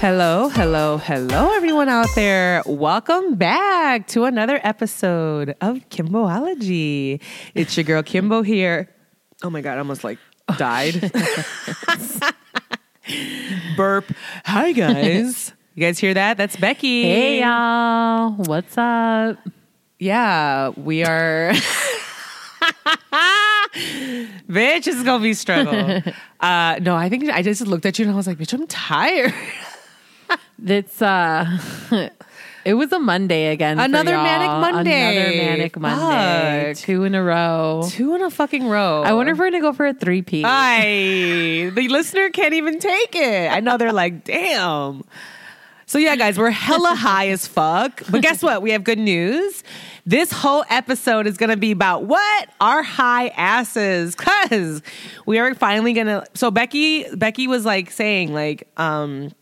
Hello, hello, hello, everyone out there. Welcome back to another episode of Kimboology. It's your girl Kimbo here. Oh my God, I almost like died. Burp. Hi, guys. You guys hear that? That's Becky. Hey y'all, what's up? Yeah, we are. bitch, this is gonna be struggle. Uh, no, I think I just looked at you and I was like, bitch, I'm tired. It's uh it was a Monday again. Another manic Monday. Another manic Monday. Fuck. Two in a row. Two in a fucking row. I wonder if we're gonna go for a three P. I the listener can't even take it. I know they're like, damn. So yeah, guys, we're hella high as fuck. But guess what? We have good news. This whole episode is gonna be about what? Our high asses. Cause we are finally gonna so Becky Becky was like saying, like, um,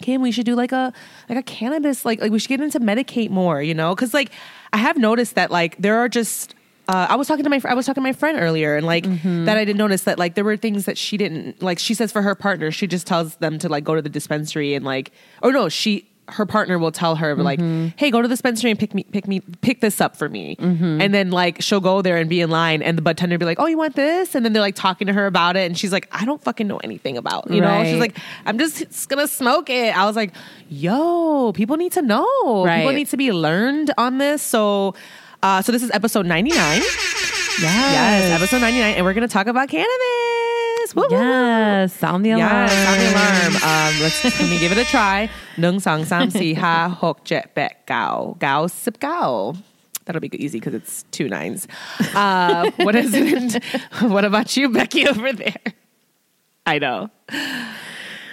Kim, we should do like a like a cannabis like like we should get into medicate more, you know? Because like I have noticed that like there are just uh, I was talking to my fr- I was talking to my friend earlier and like that I didn't notice that like there were things that she didn't like she says for her partner she just tells them to like go to the dispensary and like or no she her partner will tell her like hey go to the dispensary and pick me pick me pick this up for me and then like she'll go there and be in line and the bud tender will be like oh you want this and then they're like talking to her about it and she's like I don't fucking know anything about you know she's like I'm just gonna smoke it. I was like, yo, people need to know. People need to be learned on this. So, uh, so this is episode 99. Yes. Yes, episode 99. And we're gonna talk about cannabis. Woo. Yes. Sound the alarm. Yes, sound the alarm. Um, let's let me give it a try. Nung sang sam si ha hok jet bet gao gao sip gao. That'll be easy because it's two nines. Uh, what is it? what about you, Becky, over there? I know.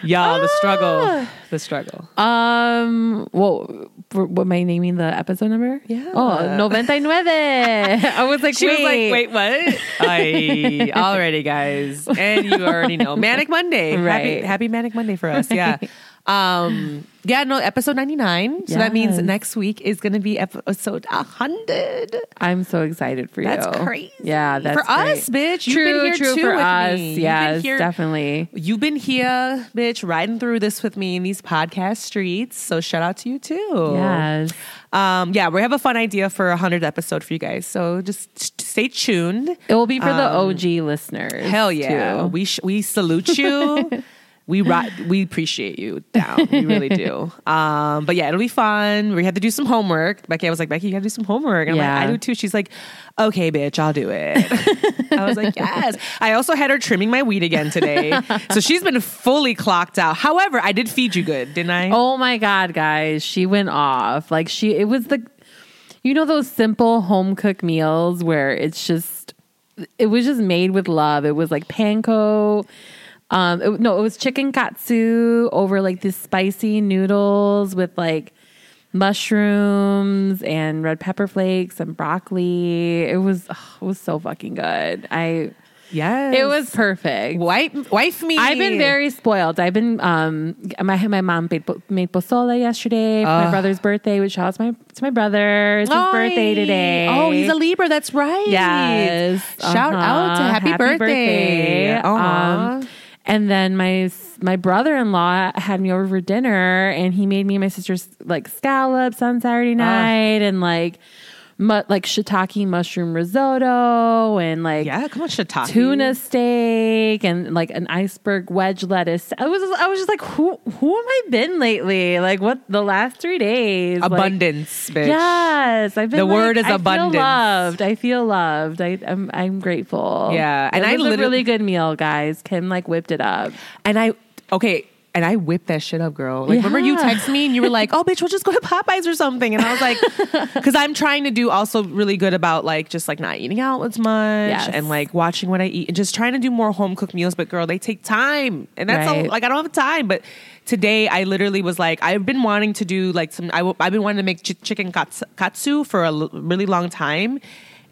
Y'all, the struggle. Ah. The struggle. Um. Well, what am I naming the episode number? Yeah. Oh, 99. I was like, She wait. was like, wait, what? I already, guys. And you already know. Manic Monday. Happy, Right. happy Manic Monday for us. Yeah. Um, yeah, no, episode 99. So that means next week is going to be episode 100. I'm so excited for you. That's crazy. Yeah, that's For us, great. bitch. You've True, been here true too for with us. me. Yes, here- definitely. You've been here, bitch, riding through this with me in these podcast streets. So shout out to you too. Yes. Um, yeah, we have a fun idea for a 100 episode for you guys. So just st- stay tuned. It will be for the OG listeners. Um, Hell yeah. too. We sh- we salute you. we ri- we appreciate you down. We really do. Um, but yeah, it'll be fun. We had to do some homework. Becky, I was like, Becky, you gotta do some homework. And I'm Yeah. like, I do too. She's like, okay, bitch, I'll do it. I was like, yes. I also had her trimming my weed again today. so she's been fully clocked out. However, I did feed you good, didn't I? Oh my god, guys, she went off. Like she it was the you know those simple home cooked meals where it's just it was just made with love. It was like panko um it- no, it was chicken katsu over like these spicy noodles with like mushrooms and red pepper flakes and broccoli. It was ugh, it was so fucking good. I yes. it was perfect. wife, wife me. I've been very spoiled. I've been um my my mom made, made pozole yesterday for my brother's birthday, which shout out to my to my brother. It's his Oy. birthday today. Oh, he's a Libra. That's right. yes. Shout out to Uh-huh. happy, birthday. birthday. Aw. Um, and then my my brother in law had me over for dinner, and he made me and my sister's like scallops on Saturday ah. night, and like. Mu- like shiitake mushroom risotto and like yeah, come on, shiitake. tuna steak and like an iceberg wedge lettuce. I was I was just like, who who have I been lately? Like what the last three days? Like, Abundance, bitch. yes, I've been. The like, word is I abundance. Feel loved. I feel loved. I, I'm I'm grateful. Yeah, and and I it was a literally- really good meal, guys. Kim like whipped it up. And I okay, and I whipped that shit up, girl. Like remember you Yeah. text me and you were like, "Oh, bitch, we'll just go to Popeyes or something." And I was like, because I'm trying to do also really good about like just like not eating out as much Yes. and like watching what I eat and just trying to do more home cooked meals. But girl, they take time, and that's Right. like I don't have time, but. Today, I literally was like, I've been wanting to do like some. I w- I've been wanting to make ch- chicken katsu, katsu for a l- really long time,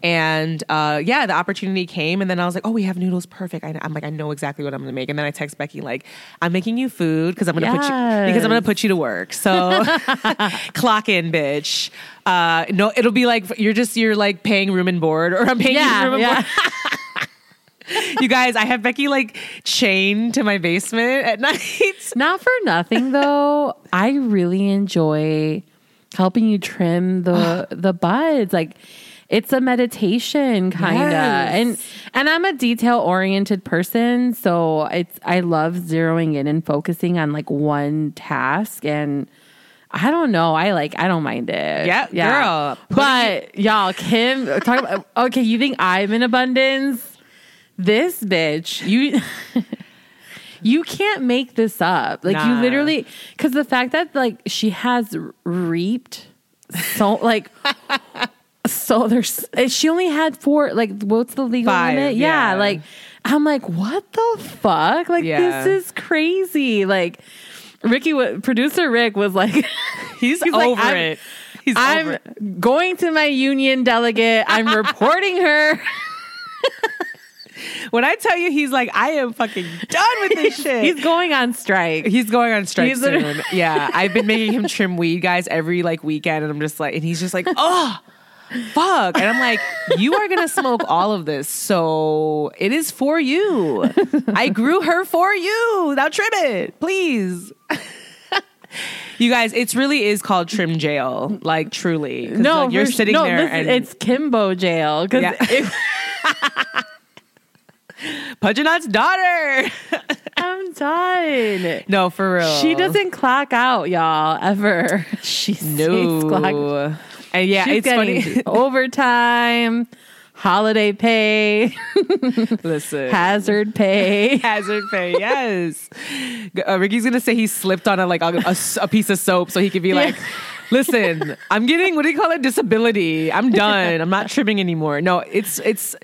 and uh, yeah, the opportunity came, and then I was like, "Oh, we have noodles, perfect." I, I'm like, I know exactly what I'm going to make, and then I text Becky like, "I'm making you food because I'm going to put you because I'm to put you to work." So clock in, bitch. Uh, no, it'll be like you're just you're like paying room and board, or I'm paying you Yeah, room and yeah. board. you guys, I have Becky like chained to my basement at night. Not for nothing though. I really enjoy helping you trim the the buds. Like it's a meditation kind of. Yes. And and I'm a detail oriented person, so it's I love zeroing in and focusing on like one task and I don't know. I like. I don't mind it. Yeah, girl. But y'all, Kim, talk about. Okay, you think I'm in abundance? This bitch, you. You can't make this up. Like you literally, because the fact that like she has reaped so like so there's she only had four like what's the legal Five, limit? Yeah, yeah. like I'm like what the fuck? Like Yeah. this is crazy. Like Ricky, producer Rick was like, He's, He's over I'm- it. He's I'm over it. going to my union delegate. I'm reporting her. When I tell you, he's like, I am fucking done with this shit. He's going on strike. He's going on strike He's soon. yeah, I've been making him trim weed, guys, every like weekend, and I'm just like, and he's just like, oh, fuck, and I'm like, you are gonna smoke all of this, so it is for you. I grew her for you. Now trim it, please. you guys, it really is called trim jail, like truly. no, like, you're sitting no, there, and it's Kimbo jail because Yeah. Pudgeonot's daughter. I'm done. no, for real. She doesn't clock out, y'all, ever. She clocked. And yeah, She's it's funny. overtime, holiday pay, Listen. hazard pay. hazard pay. Yes. Uh, Ricky's gonna say he slipped on a like a, a a piece of soap so he could be like, "Listen, I'm getting what do you call it? Disability. I'm done. I'm not trimming anymore." No, it's it's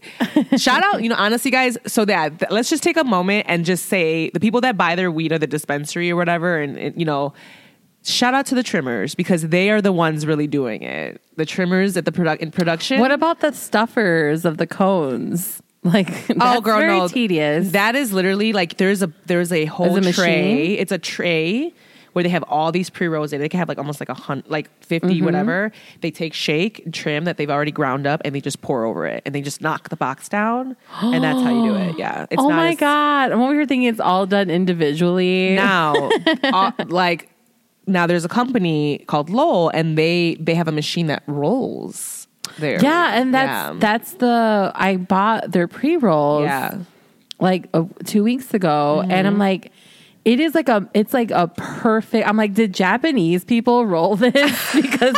shout out. You know, honestly, guys. So that th- let's just take a moment and just say the people that buy their weed at the dispensary or whatever, and, and you know. Shout out to the trimmers because they are the ones really doing it. The trimmers at the product in production. What about the stuffers of the cones? Like, that's oh girl very no tedious. that is literally like there's a there's a whole a tray machine? it's a tray where they have all these pre-rolls in they can have like almost like a hundred like 50 Mm-hmm. whatever they take shake and trim that they've already ground up and they just pour over it and they just knock the box down and that's how you do it yeah it's oh my as- god! I'm over here thinking it's all done individually. now uh, like now there's a company called Lowell and they they have a machine that rolls there Yeah, and that's that's the I bought their pre rolls. yeah like uh, two weeks ago, and I'm like, it is like a, it's like a perfect. I'm like, did Japanese people roll this because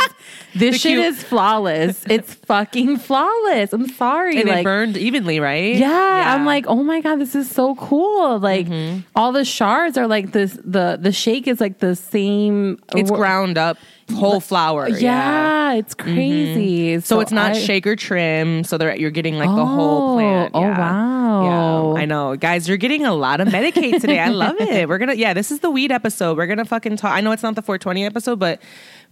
this The shit cute- is flawless. it's fucking flawless. I'm sorry, and like. it burned evenly right yeah, I'm like, oh my god, this is so cool! Like Mm-hmm. all the shards are like this. The the shake is like the same. it's ground up whole flour Yeah, it's crazy. So, it's not I- shaker trim. So they're, you're getting like the whole Oh, plant. oh, Yeah. wow. Yeah, I know, guys. You're getting a lot of Medicaid today. I love it. We're gonna, yeah. This is the weed episode. We're gonna fucking talk. I know it's not the 420 episode, but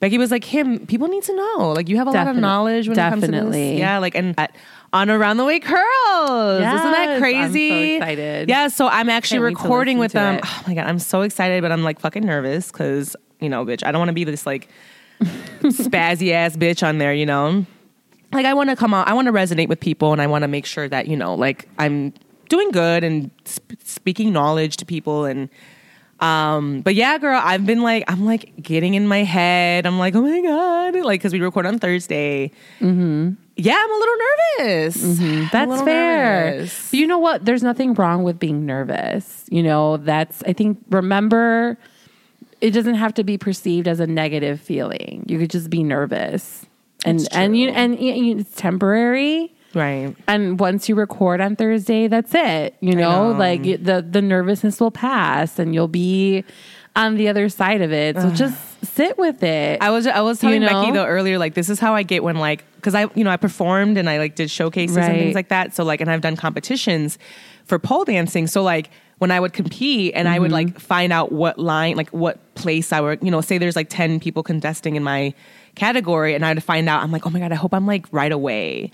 Becky was like, "Him, people need to know. Like, you have a lot of knowledge when it comes to definitely. this. Yeah, like and at, on around the way curls. Isn't Yes, that I'm so crazy? excited. Yeah. So I'm actually Can't recording with them. it. Oh my god, I'm so excited, but I'm like fucking nervous because you know, bitch, I don't want to be this like spazzy ass bitch on there, you know? Like I want to come out, I want to resonate with people and I want to make sure that, you know, like I'm doing good and sp- speaking knowledge to people and um but yeah, girl, I've been like I'm like getting in my head. I'm like, "Oh my god." Like cuz we record on Thursday. Mm-hmm. Yeah, I'm a little nervous. Mm-hmm. That's little fair. nervous. You know what? There's nothing wrong with being nervous. You know, that's, I think, remember, it doesn't have to be perceived as a negative feeling. You could just be nervous. And, and you, and you- it's temporary. Right. And once you record on Thursday, that's it. You know, know. like the, the nervousness will pass and you'll be on the other side of it. So just sit with it. I was I was telling You know? Becky though earlier, like this is how I get when like because I you know I performed and I like did showcases and things like that. So like and I've done competitions for pole dancing. So like when I would compete and I would Mm-hmm. like find out what line like what place I would you know say there's like ten people contesting in my category and I'd find out I'm like oh my god I hope I'm like right away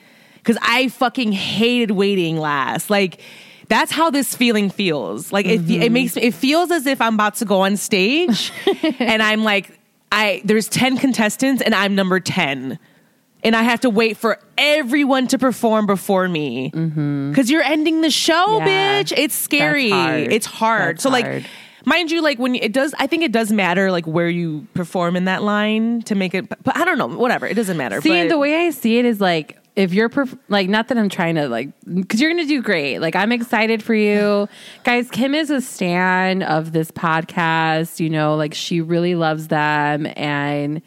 because I fucking hated waiting last like. That's how this feeling feels. Like it, Mm-hmm. it makes me. It feels as if I'm about to go on stage, and I'm like, I there's ten contestants, and I'm number ten. and I have to wait for everyone to perform before me because you're ending the show, Mm-hmm. Yeah. bitch. It's scary. hard. It's hard. That's so like. hard. Mind you, like when it does, I think it does matter, like where you perform in that line to make it. But, but I don't know, whatever. It doesn't matter. See, but, the way I see it is like if you're perf- like not that I'm trying to like because you're gonna do great. Like I'm excited for you, guys. Kim is a stan of this podcast. You know, like she really loves them and.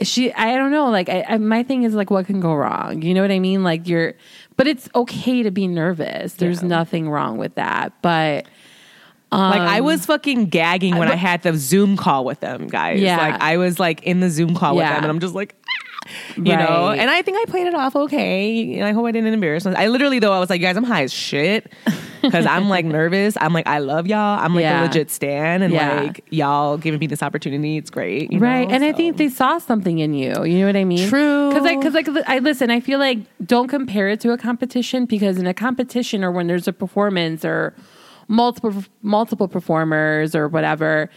She, I don't know. Like, I, I, my thing is like, what can go wrong? You know what I mean? Like, you're, but it's okay to be nervous. There's Yeah. nothing wrong with that. But Like I Um, was fucking gagging when I but- had the Zoom call with them, guys. Yeah. Like I was like in the Zoom call with them, and I'm just like, "Ah," you know. And I think I played it off okay. And I hope I didn't embarrass myself. I literally though I was like, guys, I'm high as shit because I'm like nervous. I'm like, I love y'all. I'm like Yeah. a legit stan, and Yeah. like y'all giving me this opportunity. It's great, you right know? and i think they saw something in you you know what i mean True. because like because like i listen i feel like don't compare it to a competition because in a competition or when there's a performance or multiple multiple performers or whatever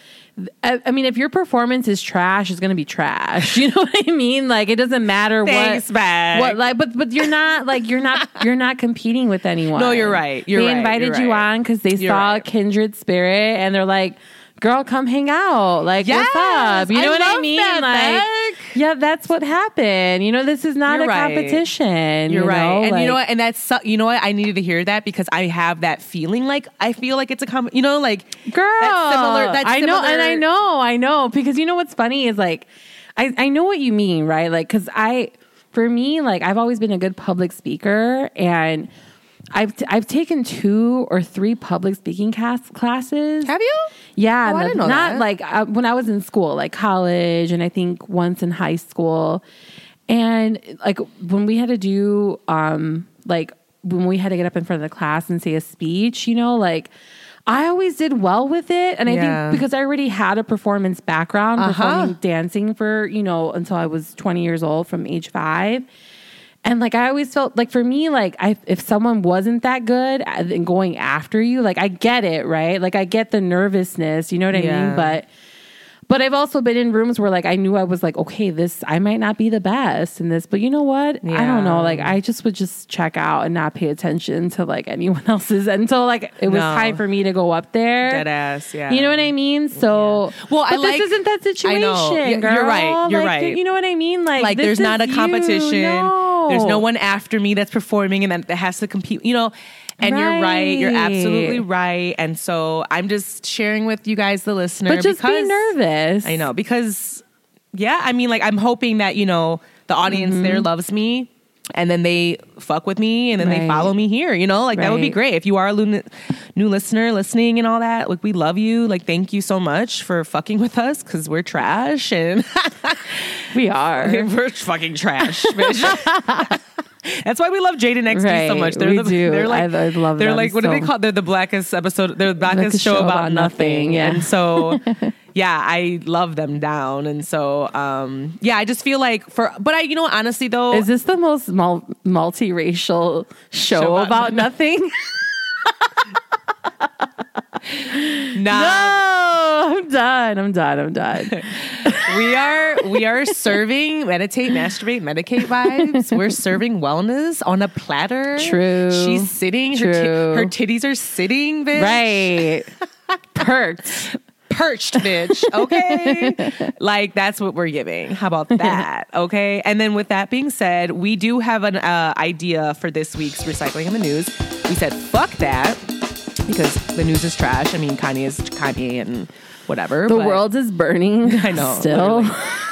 I, I mean if your performance is trash it's going to be trash you know what i mean like it doesn't matter Thanks, what what like but but you're not like you're not you're not competing with anyone No, you're right. You're they right. invited you right. on because they You're saw right. kindred spirit and they're like girl come hang out like Yes, what's up you know I what i mean that, like Beck. yeah that's what happened you know this is not You're a right. competition You're you right. know? and you know what? And that's you know what? I needed to hear that because I have that feeling like I feel like it's a com- you know like girl That's similar. That's i know and i know i know because you know what's funny is like i i know what you mean right like because i for me like i've always been a good public speaker and I've, t- I've taken two or three public speaking cast classes. Have you? Yeah, Oh, I didn't know not that. like uh, when I was in school, like college, and I think once in high school. And like when we had to do, um, like when we had to get up in front of the class and say a speech, you know, like I always did well with it. And I Yeah. think because I already had a performance background, Uh-huh. performing dancing for, you know, until I was 20 years old from age five. And like I always felt like for me, like I if someone wasn't that good uh, and going after you, like I get it, right? Like I get the nervousness, you know what I Yeah. mean? But but I've also been in rooms where like I knew I was like, okay, this I might not be the best in this, but you know what? Yeah. I don't know. Like I just would just check out and not pay attention to like anyone else's until like it was No. time for me to go up there. Dead ass. Yeah. You know what I mean? So, Well, I but like- this isn't that situation. I know. Yeah, you're right. You're Like, right. You know what I mean? Like, like there's not a you. competition. No. There's no one after me that's performing and that has to compete. You know. And you're right. You're absolutely right. And so I'm just sharing with you guys, the listener, But just be nervous. I know because yeah, I mean, like I'm hoping that you know the audience there loves me. And then they fuck with me, and then they Mm-hmm. Follow me here. You know, like that would be great. If you are a new listener listening and all that, like we love you. Like thank you so much for fucking with us because we're trash and We are. we're fucking trash. bitch. That's why we love Jade and XD so much. They're we the, do. They're like, I- I love They're like, what do they call? They're the blackest episode. They're the blackest, Blackest show, show about, about nothing. nothing, yeah. And so, yeah, I love them down. And so, um, yeah, I just feel like for, but I, you know, honestly though, Is this the most mul- multiracial show, Show about about nothing? nah, no, I'm done. I'm done. I'm done. we are, we are serving meditate, masturbate, medicate vibes. We're serving wellness on a platter. True. She's sitting. Her, ti- True. her titties are sitting, bitch. right. Perked. perched, bitch. Okay. like that's what we're giving. How about that? Okay. And then with that being said, we do have an uh, idea for this week's recycling in the news. We said fuck that because the news is trash. I mean, Kanye is Kanye and whatever. The world is burning. I know. Still.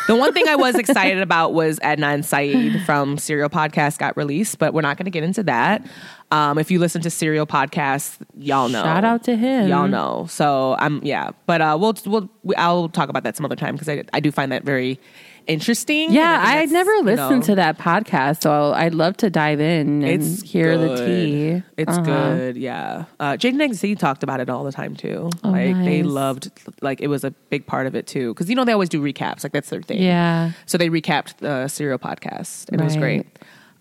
The one thing I was excited about was Adnan and Syed from Serial Podcast got released, but we're not going to get into that. Um, if you listen to Serial Podcast, y'all know. Shout out to him. Y'all know. So I'm yeah, but uh, we'll we'll we, I'll talk about that some other time because I I do find that very interesting. Yeah, I I'd never listened to that podcast, so I'd love to dive in and It's hear the tea. It's Uh-huh. good, yeah. Uh, Jaden XZ talked about it all the time too. like they Oh, loved, like it was a big part of it too. Because you know they always do recaps, like that's their thing. Yeah. So they recapped the serial podcast, and it was great.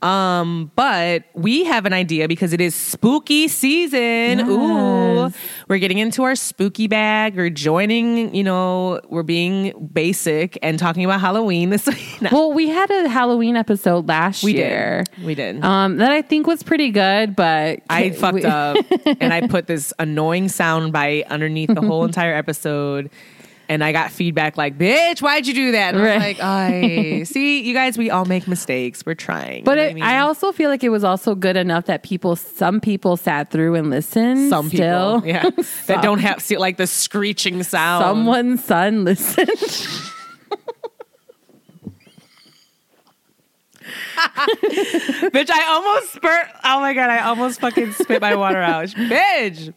Um, but we have an idea because it is spooky season. Ooh, we're getting into our spooky bag. We're joining, you know, we're being basic and talking about Halloween this week. No, Well, we had a Halloween episode last we year. did. We did. Um, that I think was pretty good, but I fucked we- up and I put this annoying sound bite underneath the whole entire episode. And I got feedback like, bitch, why'd you do that? And I was like, I see, you guys, we all make mistakes. We're trying. But it, what I, also feel like it was also good enough that people, some people sat through and listened. some still. people, yeah, that don't have see, like the screeching sound. Someone's son listened. bitch, I almost spurt. Oh my god, I almost fucking spit my water out, bitch.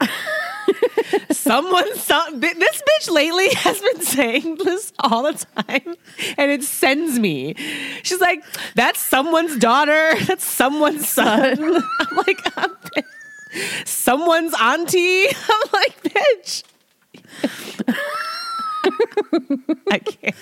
Someone, some, this bitch lately has been saying this all the time, and it sends me. She's like, "That's someone's daughter. That's someone's son." I'm like, I'm, "Someone's auntie." I'm like, "Bitch." I can't.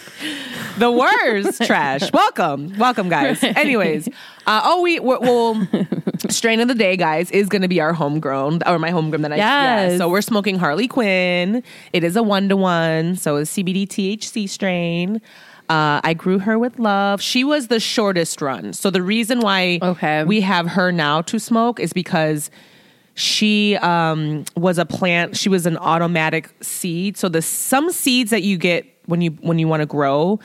The worst trash. Welcome, welcome, guys. Anyways, uh, oh, we we- well, strain of the day, guys, is going to be our homegrown or my homegrown that I yeah. Yes. So we're smoking Harley Quinn. It is a one to one, so it's CBD THC strain. Uh, I grew her with love. She was the shortest run. So the reason why Okay. we have her now to smoke is because she um, was a plant. She was an automatic seed. So the some seeds that you get when you when you want to grow,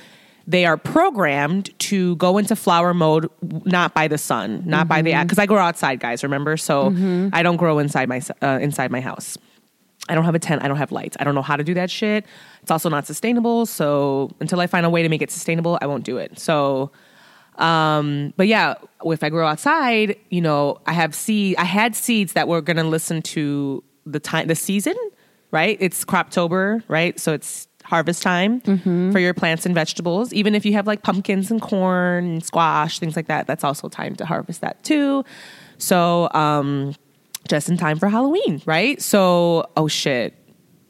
they are programmed to go into flower mode, not by the sun, not by the because I grow outside, guys. Remember, so I don't grow inside my uh, inside my house. I don't have a tent. I don't have lights. I don't know how to do that shit. It's also not sustainable. So until I find a way to make it sustainable, I won't do it. So um, but yeah, if I grow outside, you know, I have seed. I had seeds that were going to listen to the time, the season, right? It's Croptober, right? So it's harvest time for your plants and vegetables. Even if you have like pumpkins and corn and squash, things like that, that's also time to harvest that too. So, um, just in time for Halloween, right? So, oh shit,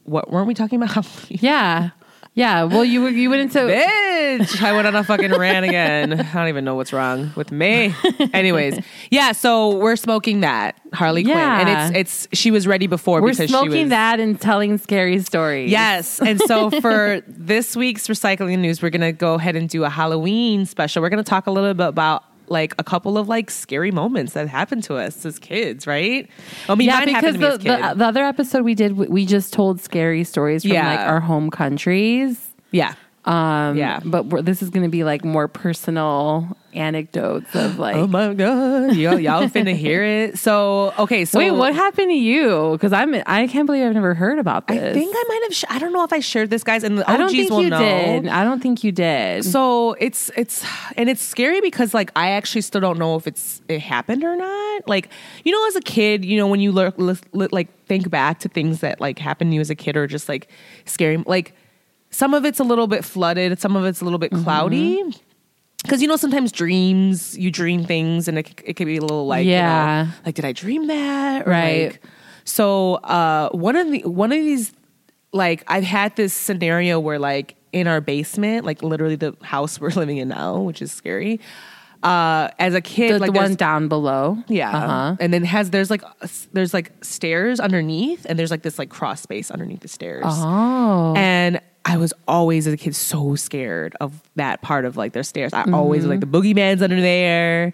what weren't we talking about Halloween? yeah. Yeah. Well, you you went into, Bitch, I went on a fucking rant again. I don't even know what's wrong with me. Anyways, yeah. So we're smoking that Harley Yeah. Quinn, and it's it's she was ready before we're because she smoking was that and telling scary stories. Yes, and so for this week's recycling news, we're gonna go ahead and do a Halloween special. We're gonna talk a little bit about like a couple of like scary moments that happened to us as kids, right? I mean, Yeah, because the, as a kid. the, the other episode we did, we- we just told scary stories from Yeah. like our home countries. yeah, Um, Yeah. But this is going to be like more personal anecdotes of like, Oh my god, y'all, y'all finna hear it. So okay, so wait, what happened to you? Because I'm, I can't believe I've never heard about this. I think I might have. Sh- I don't know if I shared this, guys, and the OGs I don't think will you know. did. I don't think you did. So it's it's and it's scary because like I actually still don't know if it's it happened or not. Like you know, as a kid, you know when you look like think back to things that like happened to you as a kid or just like scary. Like some of it's a little bit flooded, some of it's a little bit cloudy. Because you know sometimes dreams you dream things and it, it could be a little like you know, Yeah. like did I dream that Or, Right. like- so uh, one of the one of these like I've had this scenario where like in our basement, like literally the house we're living in now, which is scary. Uh, as a kid, the, like the one down below. yeah, Uh-huh. and then has there's like there's like stairs underneath, and there's like this like cross space underneath the stairs. Oh. And I was always as a kid so scared of that part of like their stairs. I always like the Mm-hmm. boogeyman's under there.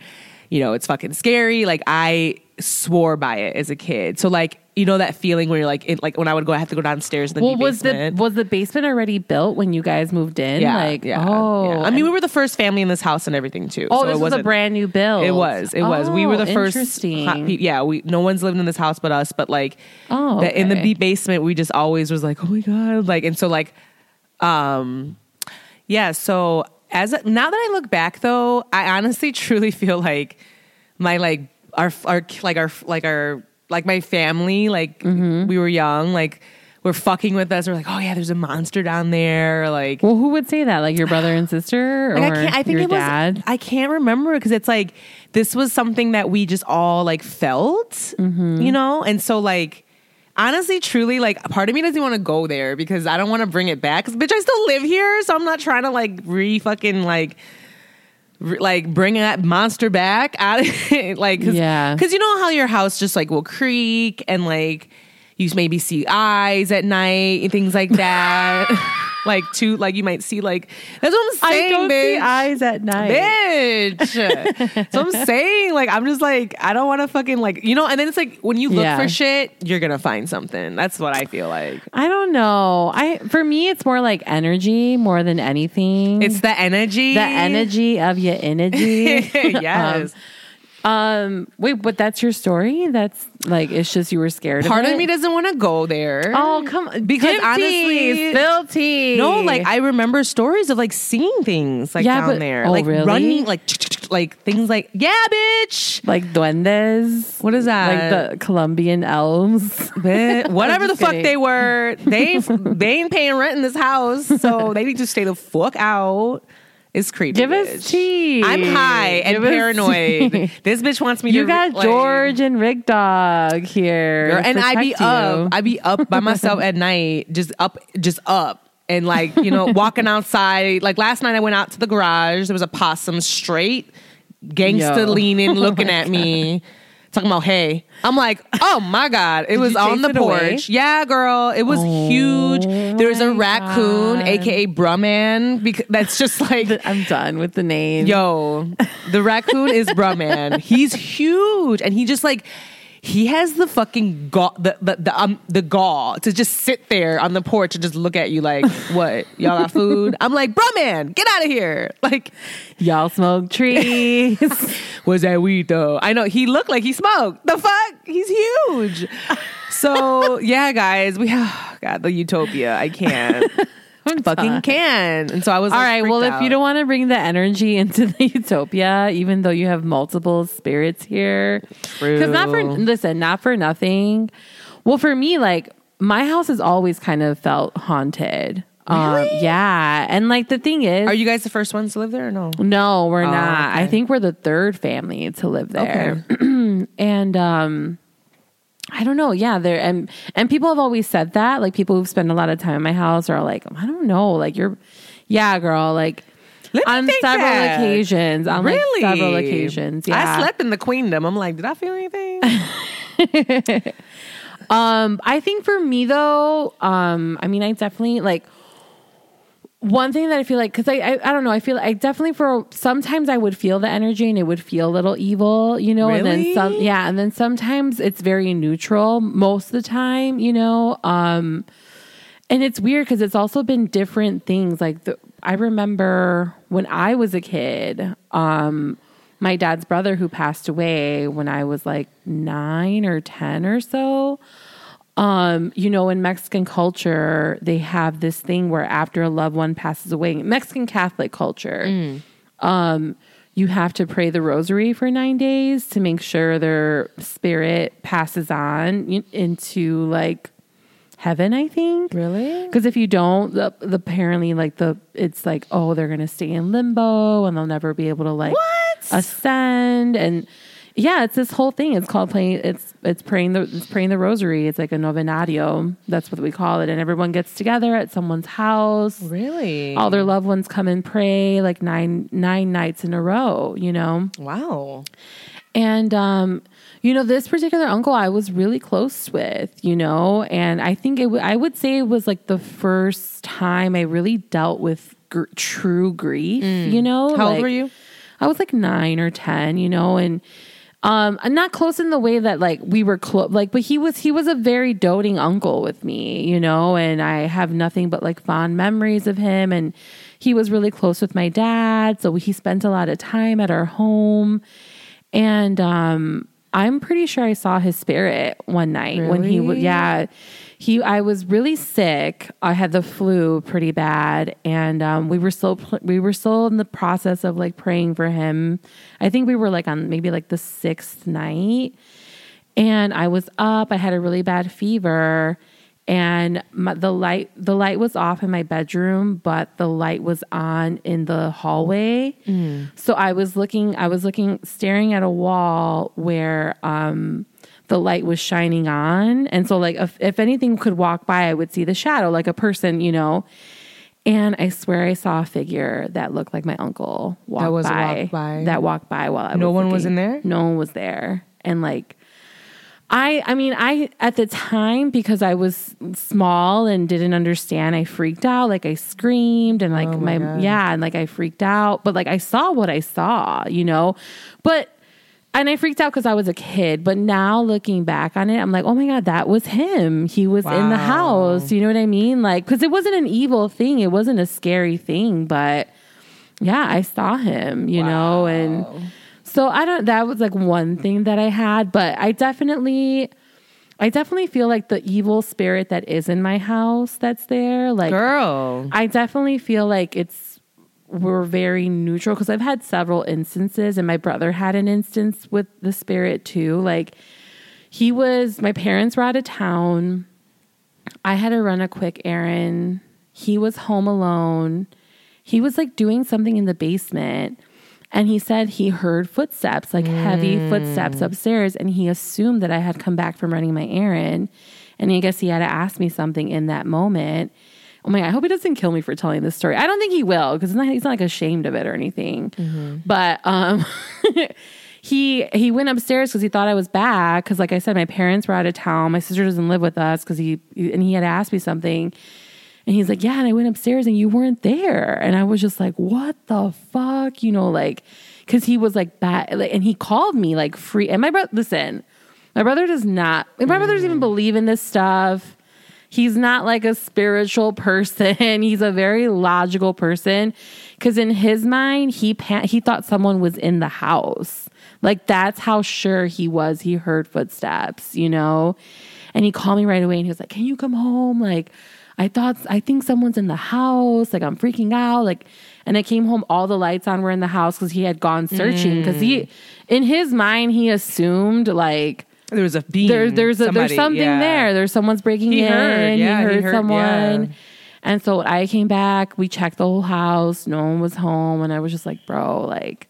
You know, it's fucking scary. Like I swore by it as a kid. So like you know that feeling where you're like it, like when I would go, I have to go downstairs in the well, was the basement. was the basement already built when you guys moved in? yeah, like yeah, oh, yeah. I mean, we were the first family in this house and everything too. oh, so this it was a brand new build. It was. It was. we were the Oh, first. Interesting. hot yeah. We no one's lived in this house but us. But like, Oh, the- in the basement, we just always was like, oh my god, like, and so like, um, yeah. So as a, now that I look back, though, I honestly truly feel like my like our our like our like our like my family, like Mm-hmm. we were young, like. We're fucking with us. We're like, oh yeah, there's a monster down there. Like, Well, who would say that? Like your brother and sister, or like, I can't. I think your it was. dad? I can't remember because it's like this was something that we just all like felt, Mm-hmm. you know. And so like, honestly, truly, like, part of me doesn't want to go there because I don't want to bring it back. Because bitch, I still live here, so I'm not trying to like re fucking like like bring that monster back out of it like cause, Yeah. because you know how your house just like will creak and like you maybe see eyes at night and things like that like two like you might see like that's what i'm I saying don't see bitch. eyes at night. Bitch. so I'm saying, like, I'm just like, I don't want to fucking like, you know. And then it's like when you look Yeah. for shit, you're gonna find something. That's what I feel like. I don't know. I for me, it's more like energy more than anything. It's the energy. the energy of your energy. yes. Um, Um, wait, but that's your story? That's like it's just you were scared. Part of, of me doesn't want to go there. Oh come! Because honestly- tea. No, like I remember stories of like seeing things like Yeah, down but- there, oh, like really? running, like like things like yeah, bitch. like duendes. What is that? Like the Colombian elves. Whatever the fuck kidding. they were, they they ain't paying rent in this house, so they need to stay the fuck out. It's creepy. Give us tea. I'm high and Give paranoid. This bitch wants me You to. You got like- George and Rick Dog here, Girl, and I be you. up. I be up by myself at night, just up, just up, and like you know, walking outside. Like last night, I went out to the garage. There was a possum straight, gangster leaning, oh looking at me, talking about hey. I'm like, oh my god! It was on the it away? porch. Yeah, girl, it was Oh huge. There was a raccoon, God. aka Brumman, because that's just like. I'm done with the name. Yo, the raccoon is Brumman. He's huge, and he just like he has the fucking gaw, the the the, um, the gall to just sit there on the porch and just look at you like, what? Y'all got food? I'm like, bro, Brumman, get out of here! Like, Y'all smoke trees. was that weed though? I know he looked like he smoked. The fuck? He's huge. So yeah, guys, we have God the utopia. I can't. I fucking can. And so I was All like, right. Well, freaked if you don't want to bring the energy into the utopia, even though you have multiple spirits here, because not for listen, not for nothing. Well, for me, like my house has always kind of felt haunted. Um, yeah, and like the thing is, Are you guys the first ones to live there or no? no, we're not. okay. I think we're the third family to live there. and um I don't know. Yeah, there and and people have always said that. Like people who've spent a lot of time in my house are like, I don't know, like you're yeah, girl, like on several that. occasions. On like really? several occasions. Yeah. I slept in the queendom. I'm like, did I feel anything? Um, I think for me though, um, I mean, I definitely like one thing that I feel like because I, I I don't know, I feel I definitely for sometimes I would feel the energy and it would feel a little evil, you know, and then some yeah, and then sometimes it's very neutral most of the time, you know. Um, and it's weird because it's also been different things. Like the, I remember when I was a kid, um, my dad's brother who passed away when I was like nine or ten or so. Um, you know, in Mexican culture, they have this thing where after a loved one passes away, Mexican Catholic culture, um, you have to pray the rosary for nine days to make sure their spirit passes on into like heaven, I think. really? Because if you don't, the, the apparently like the it's like oh they're gonna stay in limbo and they'll never be able to like What? ascend and yeah it's this whole thing. It's called playing. It's it's praying the it's praying the rosary. It's like a novenario. That's what we call it. And everyone gets together at someone's house. Really? All their loved ones come and pray like nine nine nights in a row. You know. wow. And um, you know, this particular uncle I was really close with, you know, and I think it w- I would say it was like the first time I really dealt with gr- true grief, you know. Mm. How old were you? I was like 9 or 10, you know, and um I'm not close in the way that like we were close like but he was he was a very doting uncle with me, you know, and I have nothing but like fond memories of him and he was really close with my dad, so he spent a lot of time at our home. And um I'm pretty sure I saw his spirit one night when he was yeah. He I was really sick. I had the flu pretty bad and um we were still we were still in the process of like praying for him. I think we were like on maybe like the 6th night and I was up. I had a really bad fever, and my, the light the light was off in my bedroom, but the light was on in the hallway. So I was looking. I was looking, staring at a wall where um, the light was shining on, and so like if, if anything could walk by, I would see the shadow, like a person, you know. And I swear I saw a figure that looked like my uncle walk That was by, walked by? That walked by while I was No was one was in there? No one was there. And like I I mean I at the time because I was small and didn't understand I freaked out like I screamed and like Oh my my yeah and like I freaked out but like I saw what I saw you know but and I freaked out because I was a kid but now looking back on it I'm like oh my god that was him. He was in the house. You know what I mean? Like because it wasn't an evil thing. It wasn't a scary thing but yeah I saw him you know? And so I don't that was like one thing that I had, but I definitely I definitely feel like the evil spirit that is in my house that's there. Like Girl. I definitely feel like it's we're very neutral because I've had several instances and my brother had an instance with the spirit too. Like he was my parents were out of town. I had to run a quick errand. He was home alone. He was like doing something in the basement. And he said he heard footsteps, like heavy mm. footsteps upstairs, and he assumed that I had come back from running my errand. And I guess he had to ask me something in that moment. Oh my god, I hope he doesn't kill me for telling this story. I don't think he will because he's not, he's not like ashamed of it or anything. But um, he he went upstairs because he thought I was back. Because like I said, my parents were out of town. My sister doesn't live with us because he and he had asked me something. And he's like, Yeah, and I went upstairs and you weren't there. And I was just like, What the fuck? You know, like, cause he was like bad. And he called me like free. And my brother, listen, my brother does not, my brother doesn't even believe in this stuff. He's not like a spiritual person. He's a very logical person. Cause in his mind, he, pan- he thought someone was in the house. Like, that's how sure he was. He heard footsteps, you know? And he called me right away and he was like, Can you come home? Like, I thought, I think someone's in the house. Like, I'm freaking out. Like, and I came home, all the lights on were in the house because he had gone searching. Because he, mm. in his mind, he assumed like, There was a being. there, there's a, somebody, there's something yeah. there. There's someone's breaking He in. heard, yeah, he he heard, heard, someone. yeah. And so I came back. We checked the whole house. No one was home, and I was just like, bro, like,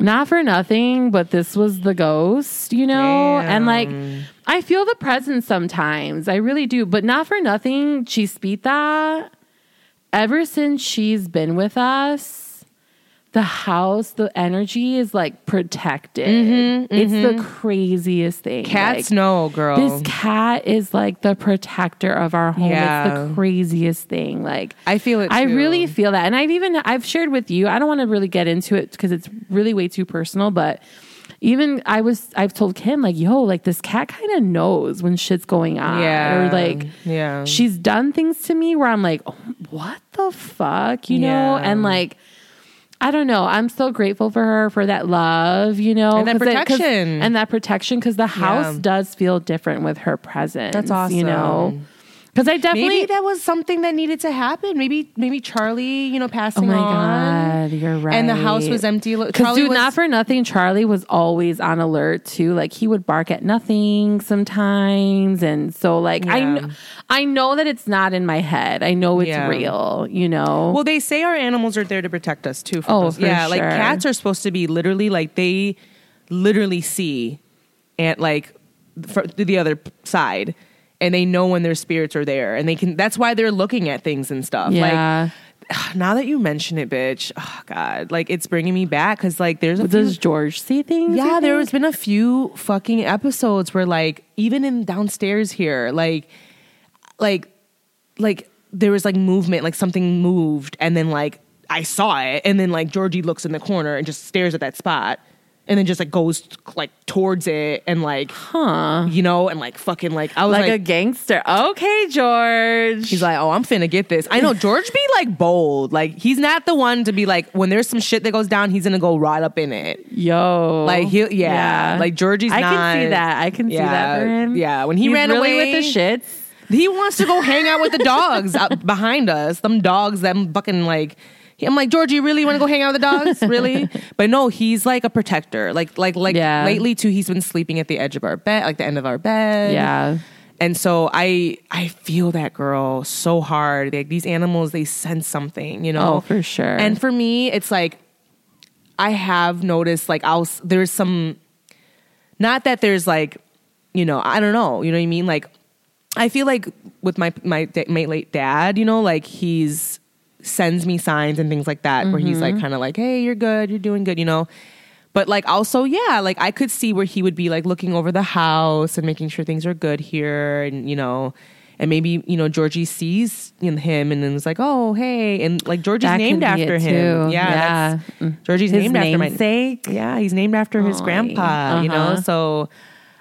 not for nothing, but this was the ghost, you know. And like, I feel the presence sometimes. I really do, but not for nothing. Chispita, ever since she's been with us. The house, the energy is like protected. It's the craziest thing. Mm-hmm, Cats Like, know, girl. this cat is like the protector of our home. It's the craziest thing. Like I feel it I really feel that. And I've even I've shared with you. I don't want to really get into it because it's really way too personal, but even I was I've told Kim like, yo, like this cat kind of knows when shit's going on. Yeah. Or like Yeah. she's done things to me where I'm like, oh, what the fuck? You know? And like I don't know. I'm so grateful for her for that love, you know, And that 'cause it- protection. and that protection because the house Yeah. does feel different with her presence. That's awesome, You know. Because I definitely Maybe that was something that needed to happen. Maybe maybe Charlie, you know, passing. Oh my on. god, you're right. And the house was empty. Because dude, was- not for nothing, Charlie was always on alert too. Like he would bark at nothing sometimes, and so like I, kn- I know that it's not in my head. I know it's Yeah. real. You know. Well, they say our animals are there to protect us too. From Oh, those. yeah. Like cats are supposed to be literally like they literally see, and like for the other side, and they know when their spirits are there, and they can. That's why they're looking at things and stuff. yeah. Like now that you mention it, bitch. Oh God, like it's bringing me back because like there's a few- does George see things? Yeah, there has been a few fucking episodes where like even in downstairs here, like like like there was like movement, like something moved, and then like I saw it, and then like Georgie looks in the corner and just stares at that spot, and then just like goes like towards it, and like huh? you know, and like fucking like I was Like, like, a gangster. Okay, George. He's like, oh, I'm finna get this. I know George be like bold. Like he's not the one to be like when there's some shit that goes down, he's gonna go right up in it. Yo, Like he, yeah, like Georgie's I not. can see that. I can see that for him. Yeah, when he He's ran really away with the shits. He wants to go hang out with the dogs behind us. Them dogs, them fucking like. I'm like Georgie. You really want to go hang out with the dogs? Really? but no, he's like a protector. Like like like Yeah. lately too. He's been sleeping at the edge of our bed, like the end of our bed. Yeah. And so I I feel that girl so hard. Like these animals, they sense something, you know. Oh, for sure. And for me, it's like I have noticed like I'll there's some not that there's like you know I don't know you know what I mean like I feel like with my my my late dad you know like he's sends me signs and things like that where he's like kind of like, "Hey, you're good. You're doing good," you know. But like also, yeah, like I could see where he would be like looking over the house and making sure things are good here and you know, and maybe, you know, Georgie sees in him and then is like, "Oh, hey." And like Georgie's That named after him. too. Yeah. Yeah. that's- Georgie's His named after my namesake. yeah, he's named after his grandpa, you know. uh-huh. So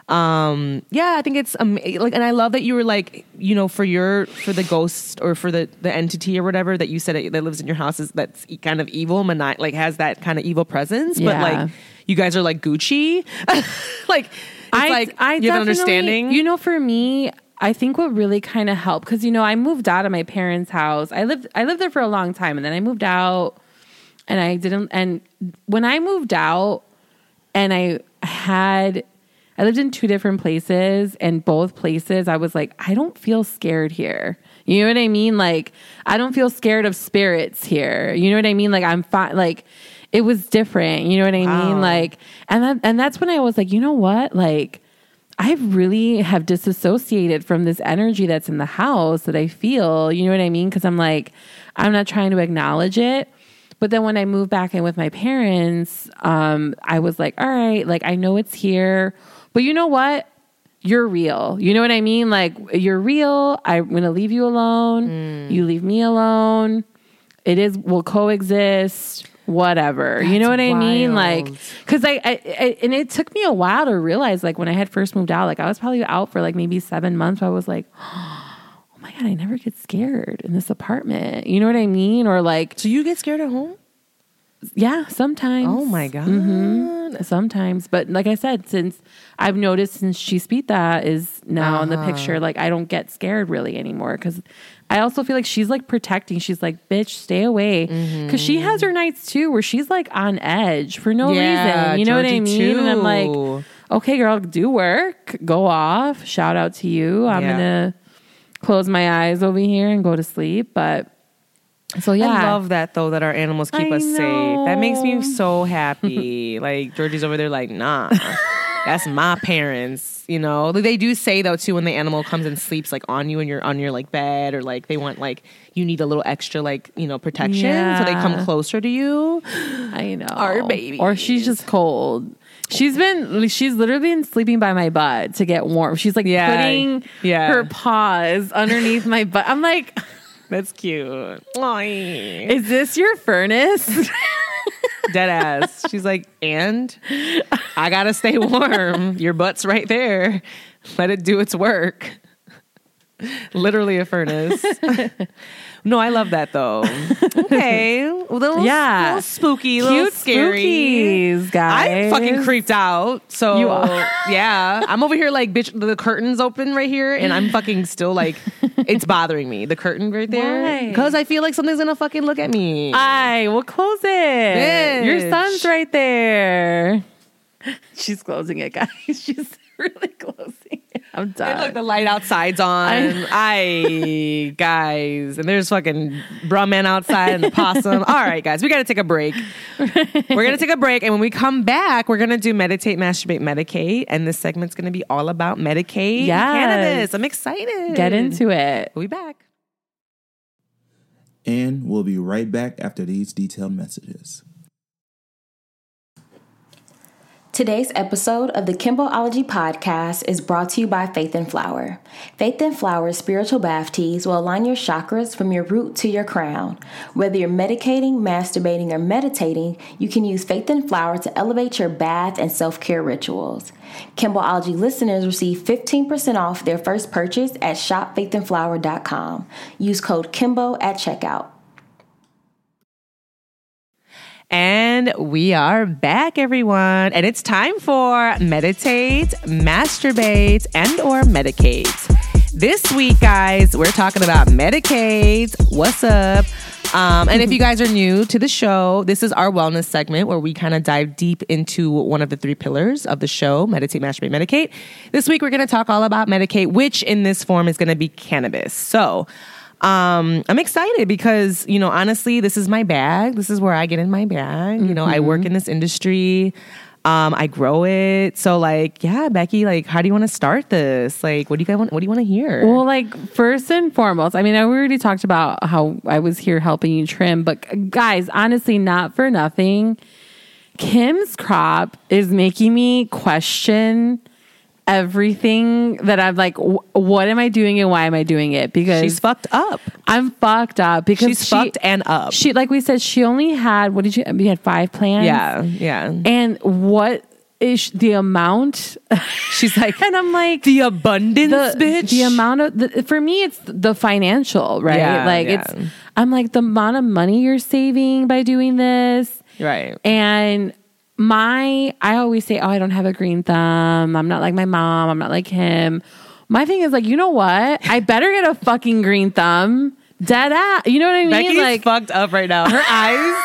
um yeah, I think it's um, like and I love that you were like, you know, for your for the ghost or for the the entity or whatever that you said it, that lives in your house is that's kind of evil, mani- like has that kind of evil presence, but like you guys are like Gucci. like it's like I you have an understanding. You know, for me, I think what really kind of helped because you know I moved out of my parents' house. I lived I lived there for a long time, and then I moved out, and I didn't. And when I moved out, and I had. I lived in two different places, and both places I was like, I don't feel scared here. You know what I mean? Like, I don't feel scared of spirits here. You know what I mean? Like, I'm fine. Like, it was different. You know what I Wow. mean? Like, and that, and that's when I was like, you know what? Like, I really have disassociated from this energy that's in the house that I feel. You know what I mean? Because I'm like, I'm not trying to acknowledge it. But then when I moved back in with my parents, um, I was like, all right, like I know it's here, but you know what? You're real. You know what I mean? Like you're real. I'm gonna leave you alone. Mm. You leave me alone. It is we'll coexist. Whatever. you know what I mean? Like because I, I, I and it took me a while to realize like when I had first moved out, like I was probably out for like maybe seven months. I was like, oh my god, I never get scared in this apartment. You know what I mean? Or like, so you get scared at home? Yeah, sometimes. Oh my god. Sometimes, but like I said, since I've noticed since she speed that is now in the Uh-huh. picture, like I don't get scared really anymore because I also feel like she's like protecting. She's like, "Bitch, stay away," because she has her nights too where she's like on edge for no Yeah, reason. You know what I Georgie mean? And I'm like, okay, girl, do work, go off. Shout out to you. I'm Yeah. gonna close my eyes over here and go to sleep. But so yeah, I love that though that our animals keep I us safe. That makes me so happy. like Georgie's over there like, nah. That's my parents, you know. They do say though too when the animal comes and sleeps like on you and you're on your like bed or like they want like you need a little extra like, you know, protection. So they come closer to you. I know. Our baby Or she's just cold. She's been she's literally been sleeping by my butt to get warm. She's like Yeah. putting Yeah. her paws underneath my butt. I'm like, That's cute. Is this your furnace? Dead ass. She's like, and I gotta stay warm. Your butt's right there. Let it do its work. Literally a furnace. no, I love that though. Okay, a little, Yeah. little spooky, a little Cute scary. spookies, guys. I'm fucking creeped out. So You are. yeah, I'm over here like bitch. The curtains open right here, and I'm fucking still like, it's bothering me. The curtain right there because I feel like something's gonna fucking look at me. I will close it. Your son's right there. She's closing it, guys. She's really closing it. I'm And done. look, the light outside's on. I, guys, and there's fucking Brahman outside and the possum. All right, guys, we got to take a break. We're gonna take a break, and when we come back, we're gonna do meditate, masturbate, medicate, and this segment's gonna be all about medicate, Yes. cannabis. I'm excited. Get into it. We'll be back. And we'll be right back after these detailed messages. Today's episode of the Kimboology podcast is brought to you by Faith and Flower. Faith and Flower spiritual bath teas will align your chakras from your root to your crown. Whether you're medicating, masturbating, or meditating, you can use Faith and Flower to elevate your bath and self care rituals. Kimboology listeners receive 15% off their first purchase at shopfaithandflower.com. Use code KIMBO at checkout. And we are back, everyone. And it's time for meditate, masturbate, and or medicate. This week, guys, we're talking about medicate. What's up? Um, and if you guys are new to the show, this is our wellness segment where we kind of dive deep into one of the three pillars of the show meditate, masturbate, medicate. This week, we're going to talk all about medicate, which in this form is going to be cannabis. So, um, I'm excited because, you know, honestly, this is my bag. This is where I get in my bag. You know, I work in this industry. Um, I grow it. So like, yeah, Becky, like, how do you want to start this? Like, what do you guys want? What do you want to hear? Well, like first and foremost, I mean, I already talked about how I was here helping you trim, but guys, honestly, not for nothing. Kim's crop is making me question everything that I'm like, wh- what am I doing and why am I doing it? Because She's fucked up. I'm fucked up because She's she, fucked and up. She, like we said, she only had what did you? You had five plans. yeah, yeah. and what is the amount? She's like, and I'm like, the abundance, the, bitch. the amount of the, for me it's the financial right Yeah, like yeah. it's i'm like the amount of money you're saving by doing this right. and my i always say oh i don't have a green thumb i'm not like my mom i'm not like him my thing is like you know what i better get a fucking green thumb dead ass you know what i mean Becky's like fucked up right now. Her eyes,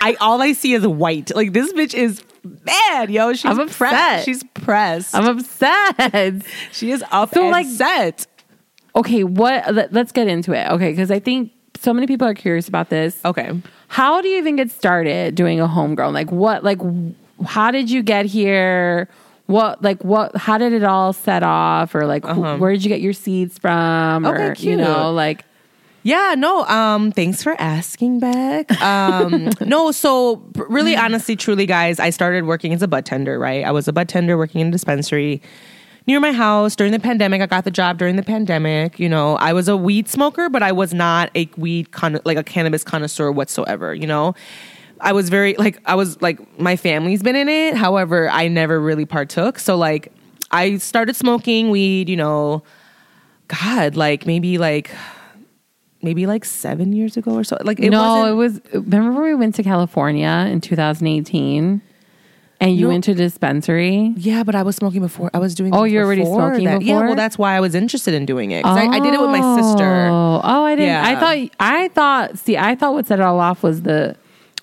I all I see is white. Like this bitch is mad, yo. She's I'm pressed. upset. She's pressed. i'm upset she is up So, like- set. okay what let, let's get into it okay because i think so many people are curious about this Okay. How do you even get started doing a homegrown? Like what like how did you get here? What like what how did it all set off or like wh- where did you get your seeds from Uh-huh. Okay, or you know like Yeah, no, um, thanks for asking, Beck. Um, no, so really, honestly, truly, guys, I started working as a bud tender, right? I was a bud tender working in a dispensary near my house during the pandemic. I got the job during the pandemic. You know, I was a weed smoker, but I was not a weed con- like a cannabis connoisseur whatsoever. You know, I was very like I was like my family's been in it. However, I never really partook. So like I started smoking weed. You know, God, like maybe like maybe like seven years ago or so. Like it no, it was remember when we went to California in 2018 and you No. went to dispensary? Yeah, but I was smoking before. I was doing. Oh, you're already smoking that. Yeah, well, that's why I was interested in doing it. 'Cause I, I did it with my sister. Oh, oh, I didn't. I thought. I thought. See, I thought what set it all off was the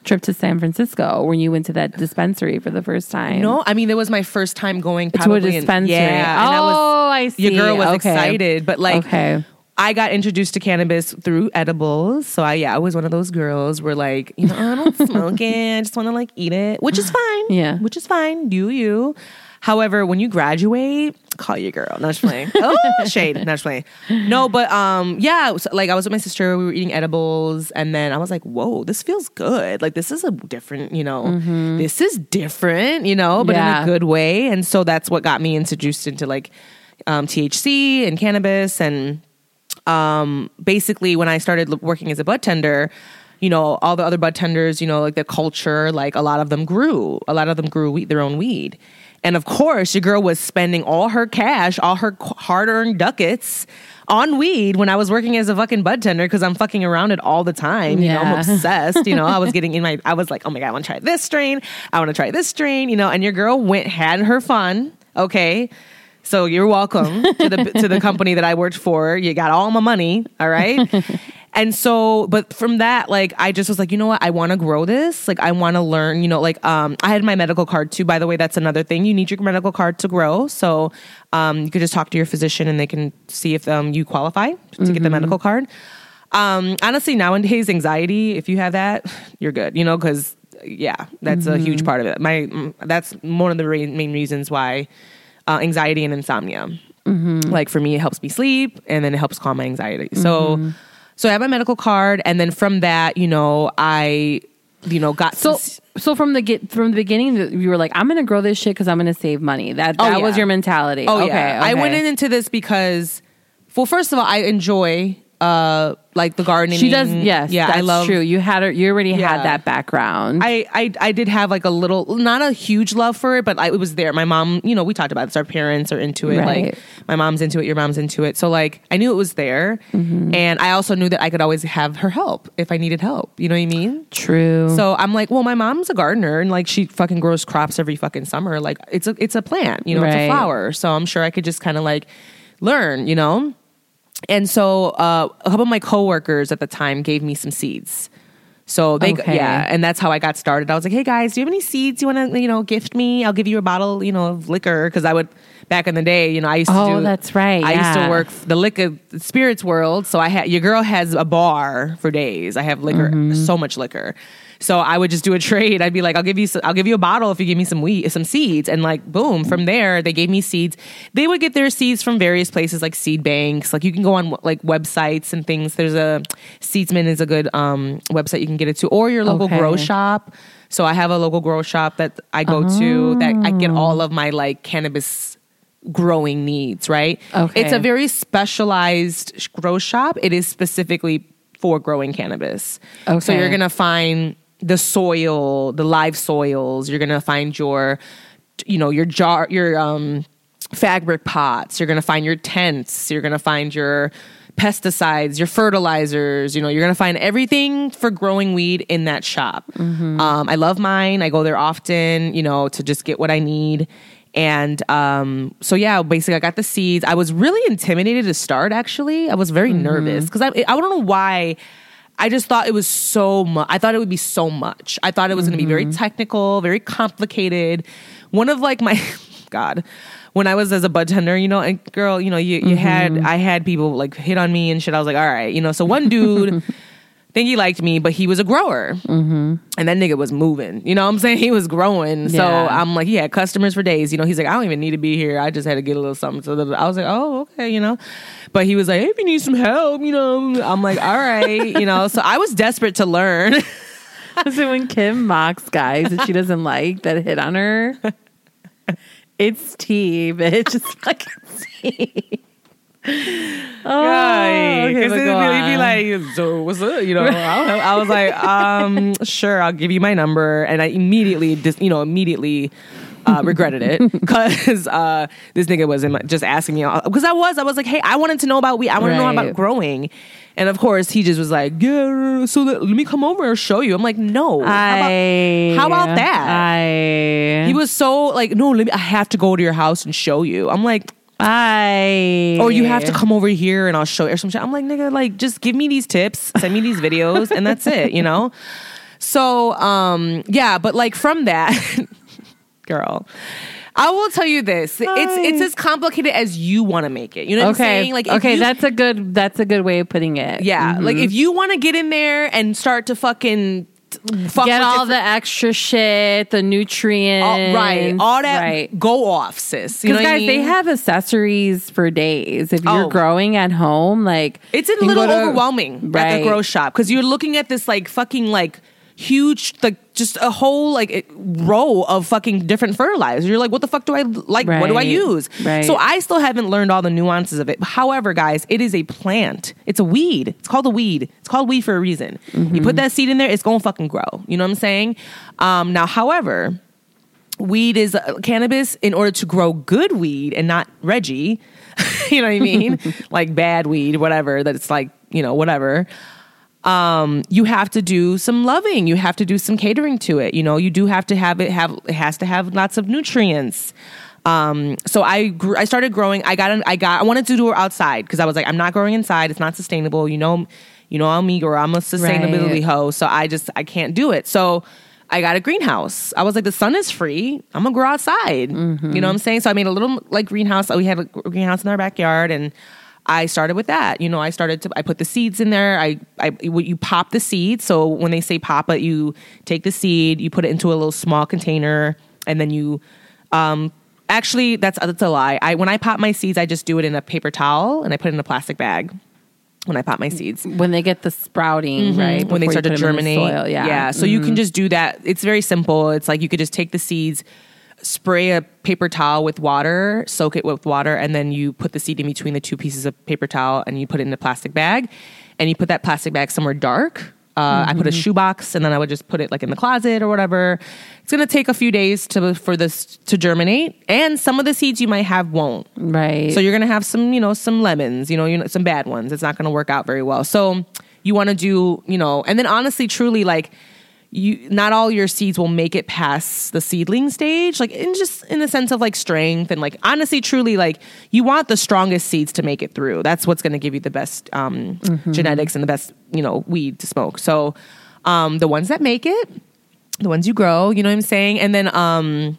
trip to San Francisco when you went to that dispensary for the first time. No, I mean it was my first time going to a probably in- dispensary. yeah, and I was- oh, I see. your girl was Okay. excited, but like Okay. I got introduced to cannabis through edibles. So I yeah, I was one of those girls where like, you know, I don't smoke it. I just want to like eat it, which is fine. Yeah. Which is fine. Do you. However, when you graduate, call your girl. Not just playing. oh, shade. Not just playing. No, but um, yeah. So, like I was with my sister. We were eating edibles, and then I was like, "Whoa, this feels good. Like this is a different. You know, this is different. You know, but in a good way." And so that's what got me introduced into like um, THC and cannabis and um, basically when I started working as a bud tender, you know, all the other bud tenders, you know, like the culture, like a lot of them grew. A lot of them grew weed, their own weed. And of course, your girl was spending all her cash, all her hard earned ducats on weed when I was working as a fucking bud tender because I'm fucking around it all the time. You know, I'm obsessed. You know, I was getting in my, I was like, oh my God, I want to try this strain. I want to try this strain, you know, and your girl went, had her fun. Okay. So you're welcome to the to the company that I worked for. You got all my money, all right? and so but from that like I just was like, you know what? I want to grow this. Like I want to learn, you know, like um I had my medical card too by the way. That's another thing. You need your medical card to grow. So um you could just talk to your physician and they can see if um you qualify to get the medical card. Um honestly nowadays anxiety, if you have that, you're good, you know, cuz yeah, that's a huge part of it. My mm, that's one of the main reasons why uh, anxiety and insomnia. Like for me, it helps me sleep, and then it helps calm my anxiety. So, so I have my medical card, and then from that, you know, I, you know, got So, to- so from the get from the beginning, you were like, "I'm going to grow this shit because I'm going to save money." That Oh, that was your mentality. Oh okay, yeah, I went in into this because, well, first of all, I enjoy uh like the gardening. She does. Yes. yeah, that's I love. true. You had her. You already Yeah. had that background. I, I I did have like a little, not a huge love for it, but I, it was there. My mom, you know, we talked about this. Our parents are into it. Right. Like my mom's into it, your mom's into it. So like I knew it was there, Mm-hmm. and I also knew that I could always have her help if I needed help. You know what I mean? True. So I'm like, well, my mom's a gardener and like she fucking grows crops every fucking summer. Like it's a it's a plant, you know, it's a flower. So I'm sure I could just kind of like learn, you know. And so uh, a couple of my coworkers at the time gave me some seeds. So they Okay. yeah, and that's how I got started. I was like, "Hey guys, do you have any seeds you want to, you know, gift me? I'll give you a bottle, you know, of liquor because I would back in the day, you know, I used to Oh, do that's right, I used to work the liquor the spirits world, so I had your girl has a bar for days. I have liquor, Mm-hmm. so much liquor. So I would just do a trade. I'd be like, I'll give you, some, I'll give you a bottle if you give me some wheat, some seeds, and like, boom. From there, they gave me seeds. They would get their seeds from various places, like seed banks. Like you can go on like websites and things. There's a Seedsman is a good um, website you can get it to, or your local Okay. grow shop. So I have a local grow shop that I go to that I get all of my like cannabis growing needs. Right. Okay. It's a very specialized grow shop. It is specifically for growing cannabis. Okay. So you're gonna find the soil, the live soils. You're gonna find your, you know, your jar, your um, fabric pots. You're gonna find your tents. You're gonna find your pesticides, your fertilizers. You know, you're gonna find everything for growing weed in that shop. Um, I love mine. I go there often. You know, to just get what I need. And um, so yeah, basically I got the seeds. I was really intimidated to start. Actually, I was very nervous because I I don't know why. I just thought it was so much. I thought it would be so much. I thought it was going to be very mm-hmm. technical, very complicated. One of like my God, when I was as a bud tender, you know, and girl, you know, you you had mm-hmm. I had people like hit on me and shit. I was like, all right, you know. So one dude. think he liked me, but he was a grower. Mm-hmm. And that nigga was moving. You know what I'm saying? He was growing. So I'm like, he had customers for days. You know, he's like, I don't even need to be here. I just had to get a little something. So I was like, oh, okay, you know. But he was like, hey, if you need some help, you know, I'm like, all right, you know. So I was desperate to learn. so when Kim mocks guys that she doesn't like that hit on her, it's tea, bitch. It's fucking tea. Oh, Because but he'd, be- like, so what's up? You know, I, I was like, um, sure, I'll give you my number. And I immediately, just, you know, immediately uh, regretted it because uh, this nigga was my, just asking me, because I was, I was like, hey, I wanted to know about we I want to know about growing. And of course, he just was like, yeah, so let, let me come over and show you. I'm like, no. How about- I, how about that? I, he was so like, no, let me, I have to go to your house and show you. I'm like, I, or you have to come over here and I'll show you or some shit. I'm like, nigga, like just give me these tips, send me these videos, and that's it, you know? So um yeah, but like from that, girl. I will tell you this. It's it's as complicated as you want to make it. You know what Okay, I'm saying? Like okay, you- that's a good, that's a good way of putting it. yeah. Like if you want to get in there and start to fucking fuck Get all different- the extra shit, the nutrients, all, right, all that right. go off, sis. You know Because what I guys, they have accessories for days. If you're Oh. growing at home, like It's a little to- overwhelming at the grow shop because you're looking at this like fucking like huge like just a whole like row of fucking different fertilizers. You're like, what the fuck do I like? What do I use? Right. So I still haven't learned all the nuances of it. However, guys, it is a plant. It's a weed. It's called a weed. It's called weed for a reason. You put that seed in there, it's gonna fucking grow. You know what I'm saying? Um, now, however, weed is uh, cannabis in order to grow good weed and not Reggie. you know what I mean? like bad weed, whatever. That's like you know whatever. Um, you have to do some loving. You have to do some catering to it. You know, you do have to have it have it has to have lots of nutrients. Um, so I grew, I started growing. I got an, I got I wanted to do it outside because I was like I'm not growing inside. It's not sustainable. You know, you know I'm girl. I'm a sustainability Right. hoe. So I just I can't do it. So I got a greenhouse. I was like the sun is free. I'm gonna grow outside. You know what I'm saying? So I made a little like greenhouse. We had a greenhouse in our backyard and. I started with that. You know, I started to I put the seeds in there. I I what you pop the seed. So when they say pop it, you take the seed, you put it into a little small container, and then you um actually that's that's a lie. I when I pop my seeds, I just do it in a paper towel and I put it in a plastic bag. When I pop my seeds, when they get the sprouting, right? Mm-hmm. when they start to in the germinate. soil, yeah, yeah. So you can just do that. It's very simple. It's like you could just take the seeds, spray a paper towel with water, soak it with water, and then you put the seed in between the two pieces of paper towel and you put it in a plastic bag, and you put that plastic bag somewhere dark. Uh, I put a shoebox and then I would just put it like in the closet or whatever. It's gonna take a few days to for this to germinate, and some of the seeds you might have won't. right. So you're gonna have some, you know, some lemons, you know, you know, some bad ones. It's not gonna work out very well. So you want to do, you know, and then honestly, truly, like you, not all your seeds will make it past the seedling stage. Like in just in the sense of like strength and like honestly, truly, like you want the strongest seeds to make it through. That's what's gonna give you the best um, genetics and the best, you know, weed to smoke. So um, the ones that make it, the ones you grow, you know what I'm saying, and then um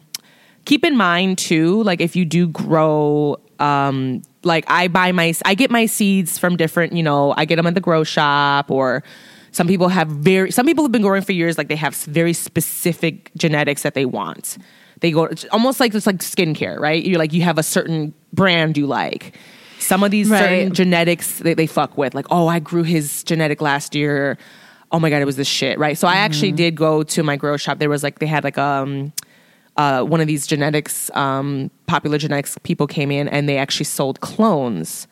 keep in mind too like if you do grow um like i buy my i get my seeds from different you know i get them at the grow shop or Some people have very. Some people have been growing for years. Like they have very specific genetics that they want. They go it's almost like it's like skincare, right? You're like you have a certain brand you like. Some of these certain genetics they, they fuck with. Like, oh, I grew his genetic last year. Oh my god, it was this shit, right? So I actually Mm-hmm. did go to my grow shop. There was like they had like um uh, one of these genetics, um, popular genetics people came in and they actually sold clones.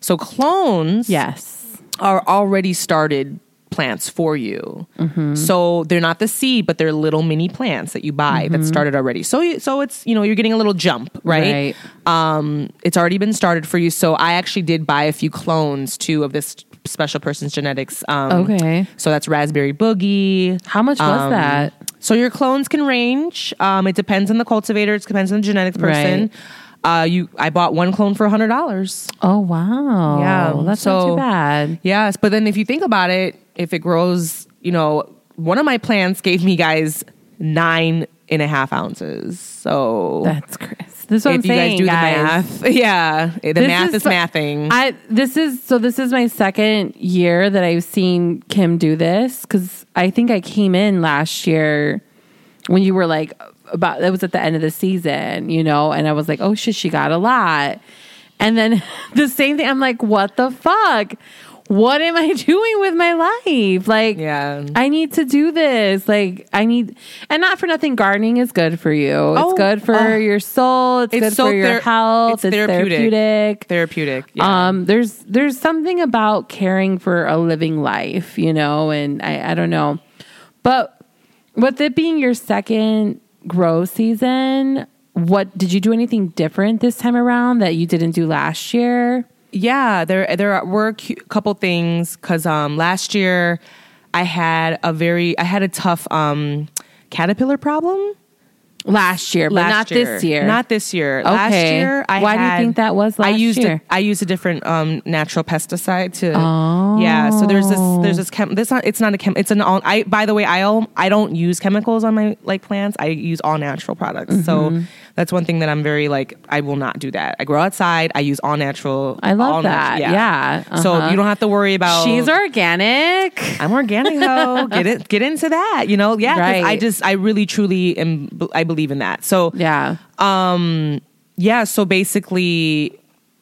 So clones Yes. are already started plants for you. Mm-hmm. So they're not the seed, but they're little mini plants that you buy Mm-hmm. that started already. So you- so it's you know you're getting a little jump, right? Um, it's already been started for you. So I actually did buy a few clones too of this special person's genetics. Um, Okay. So that's raspberry boogie. How much was Um, that? So your clones can range. Um, it depends on the cultivator. It depends on the genetics person. Uh, you, I bought one clone for a hundred dollars. Oh wow. Yeah, That's not so- too bad. Yes, but then if you think about it, if it grows, you know, one of my plants gave me guys nine and a half ounces. So That's Chris. This is what if I'm you saying, guys do guys. the math, yeah, the math is, so- mathing. I this is so this is my second year that I've seen Kim do this because I think I came in last year when you were like about that was at the end of the season, you know, and I was like, oh shit, she got a lot, and then the same thing. I'm like, what the fuck? What am I doing with my life? Like, Yeah. I need to do this. Like, I need, and not for nothing. Gardening is good for you. Oh, it's good for oh. your soul. It's, It's good so for your ther- health. it's therapeutic. therapeutic. Therapeutic. Yeah. Um, there's there's something about caring for a living life, you know, and I, I don't know. But with it being your second grow season, what did you do anything different this time around that you didn't do last year? Yeah, there there were a couple things because um, last year I had a very I had a tough um, caterpillar problem. Last year, but last not this year. Not this year. Last Okay. year, I Why do you think that was I last used year? A, I used a different um, natural pesticide to. Yeah, so there's this there's this chem. This not it's not a chem. It's an all. I by the way, I al- I don't use chemicals on my like plants. I use all natural products. So Mm-hmm. That's one thing that I'm very like. I will not do that. I grow outside. I use all natural. I love that. Yeah. So Uh-huh. you don't have to worry about. She's organic. I'm organic though. get it, get into that. You know, yeah. 'cause I just, I really, truly am. I believe in that. So Yeah. Um. yeah. So basically,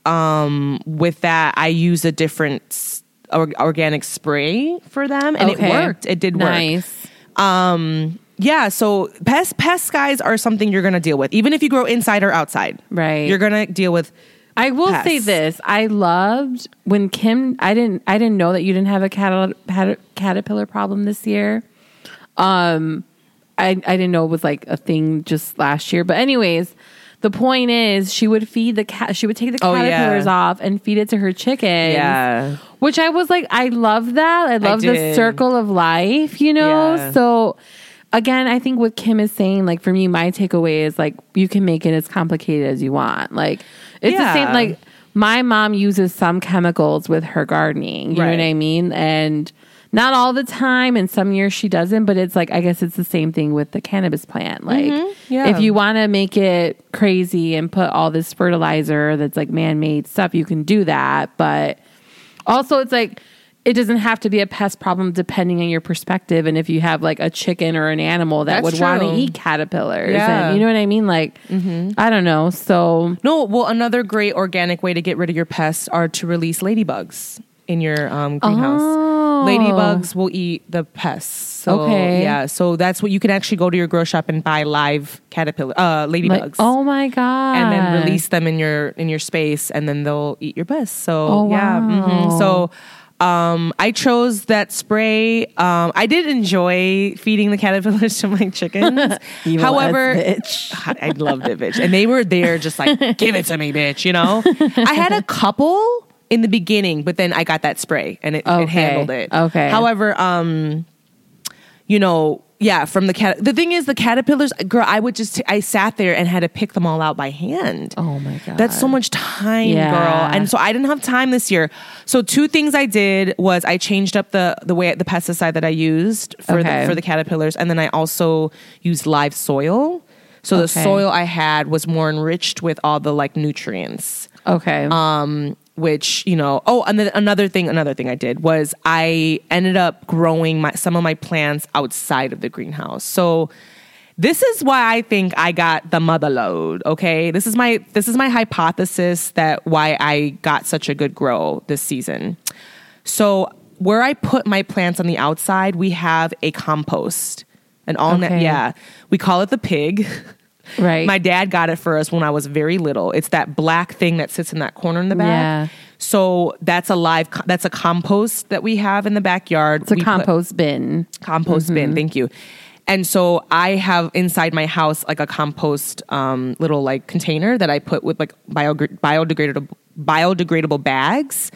um, with that, I use a different or, organic spray for them, and Okay. it worked. It did work. Nice. Yeah. So pest, pest guys are something you're gonna deal with, even if you grow inside or outside. Right. You're gonna deal with. I will say this: I loved when Kim. I didn't. I didn't know that you didn't have a caterpillar problem this year. Um, I I didn't know it was like a thing just last year. But anyways, the point is, she would feed the cat. She would take the Oh, yeah. caterpillars off and feed it to her chickens. Yeah. Which I was like, I love that. I love the circle of life, you know? Yeah. So again, I think what Kim is saying, like for me, my takeaway is like you can make it as complicated as you want. Like it's the same like my mom uses some chemicals with her gardening. You know what I mean? And not all the time, and some years she doesn't, but it's like I guess it's the same thing with the cannabis plant. Like Mm-hmm. Yeah. if you want to make it crazy and put all this fertilizer that's like man made stuff, you can do that. But also, it's like it doesn't have to be a pest problem depending on your perspective. And if you have like a chicken or an animal that That's would want to eat caterpillars, Yeah. Mm-hmm. and you know what I mean? Like, I don't know. So, No, well, another great organic way to get rid of your pests are to release ladybugs in your um, greenhouse. Oh. Ladybugs will eat the pests. So, Okay. Yeah, so that's what you can actually go to your grow shop and buy live caterpillar uh, ladybugs. like, oh my god, and then release them in your in your space, and then they'll eat your pests. So Oh, yeah, wow. mhm. so. Um, I chose that spray. Um, I did enjoy feeding the caterpillars to my chickens. However, bitch. I loved it, bitch. And they were there just like, give it to me, bitch, you know? I had a couple in the beginning, but then I got that spray and it, Okay. it handled it. Okay. However, um, you know, yeah, from the cat. The thing is, the caterpillars, girl, I would just, I sat there and had to pick them all out by hand. Oh my god, That's so much time, Yeah. girl. And so I didn't have time this year. So two things I did was I changed up the the way the pesticide that I used for Okay. the for the caterpillars, and then I also used live soil. So the soil I had was more enriched with all the like nutrients. okay. Um, which you know oh and then another thing another thing i did was i ended up growing my some of my plants outside of the greenhouse. So this is why i think i got the mother load okay? This is my this is my hypothesis that why i got such a good grow this season. So where i put my plants on the outside we have a compost an all net Okay. yeah. We call it the pig Right. my dad got it for us when I was very little. It's that black thing that sits in that corner in the back. Yeah. So that's a live. That's a compost that we have in the backyard. it's a We compost bin. compost bin. Thank you. And so I have inside my house like a compost um, little like container that I put with like bio, biodegradable biodegradable bags.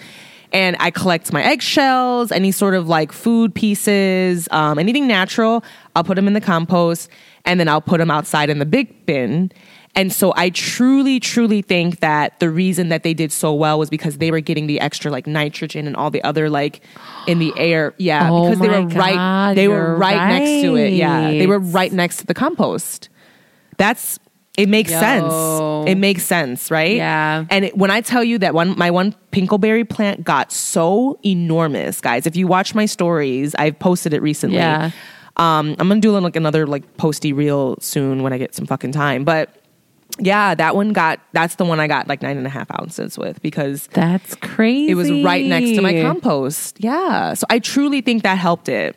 And I collect my eggshells, any sort of like food pieces, um, anything natural. I'll put them in the compost, and then I'll put them outside in the big bin. And so I truly, truly think that the reason that they did so well was because they were getting the extra like nitrogen and all the other like in the air. Yeah, Oh because they were right. They were you're right, next to it. Yeah, they were right. right next to the compost. That's it makes Yo. sense. It makes sense, right? Yeah. And it, when I tell you that one, my one pinkleberry plant got so enormous, guys. If you watch my stories, I've posted it recently. Yeah. Um, I'm gonna do like another like posty reel soon when I get some fucking time. But yeah, that one got. That's the one I got like nine and a half ounces with because That's crazy. it was right next to my compost. Yeah. So I truly think that helped it.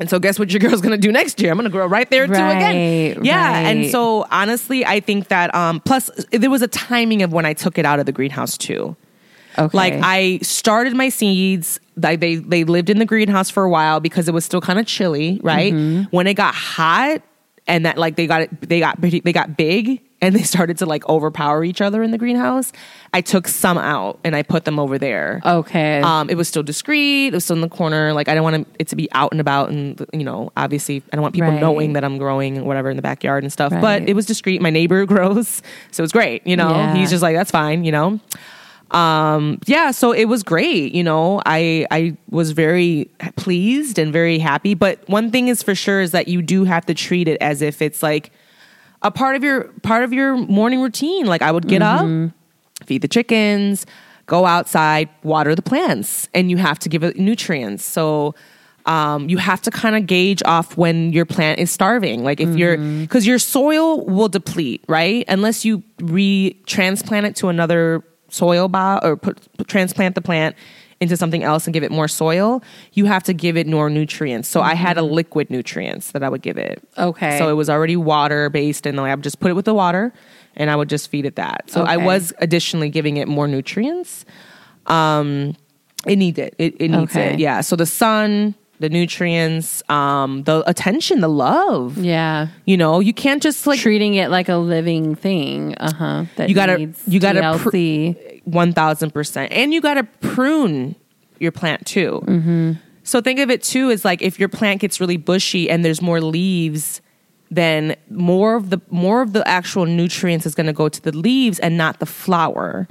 And so guess what your girl's gonna do next year? I'm gonna grow right there too again. Right, Yeah. And so honestly, I think that um plus there was a timing of when I took it out of the greenhouse too. Okay. Like I started my seeds. They they, they lived in the greenhouse for a while because it was still kind of chilly, right? Mm-hmm. When it got hot and that like they got it, they got they got big and they started to like overpower each other in the greenhouse. I took some out and I put them over there. Okay. Um, it was still discreet. It was still in the corner. Like I don't want it to be out and about, and you know, obviously, I don't want people Right. knowing that I'm growing whatever in the backyard and stuff. But it was discreet. My neighbor grows, so it's great. You know, Yeah. he's just like that's fine. You know, um, yeah. So it was great. You know, I I was very pleased and very happy. But one thing is for sure is that you do have to treat it as if it's like a part of your part of your morning routine. Like I would get up, feed the chickens, go outside, water the plants, and you have to give it nutrients. So um, you have to kind of gauge off when your plant is starving. Like if you're because your soil will deplete, right? Unless you re transplant it to another soil bio or put, transplant the plant into something else and give it more soil, you have to give it more nutrients. So I had a liquid nutrients that I would give it. Okay. So it was already water based, and I would just put it with the water, and I would just feed it that. So I was additionally giving it more nutrients. Um, it needs it. It, it needs Okay. it. Yeah. So the sun, the nutrients, um, the attention, the love. yeah. You know, you can't just like Treating it like a living thing. Uh huh. That You gotta- needs you gotta pr- one thousand percent, and you got to prune your plant too. Mm-hmm. So think of it too as like if your plant gets really bushy and there's more leaves, then more of the more of the actual nutrients is going to go to the leaves and not the flower.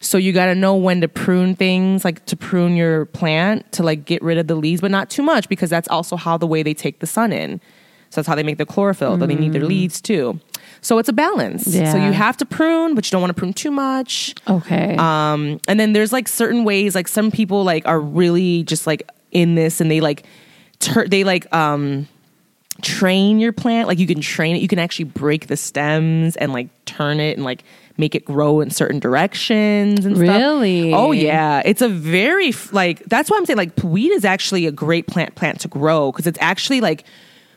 So you got to know when to prune things, like to prune your plant to like get rid of the leaves, but not too much because that's also how the way they take the sun in. So that's how they make the chlorophyll. But they need their leaves too. So it's a balance. So Mm. You have to prune, but you don't want to prune too much. Okay. Um, and then there's like certain ways, like some people like are really just like in this and they like tur- they like um train your plant. Like you can train it. You can actually break the stems and like turn it and like make it grow in certain directions and stuff. Really? Oh yeah. It's a very like that's why I'm saying like weed is actually a great plant plant to grow because it's actually like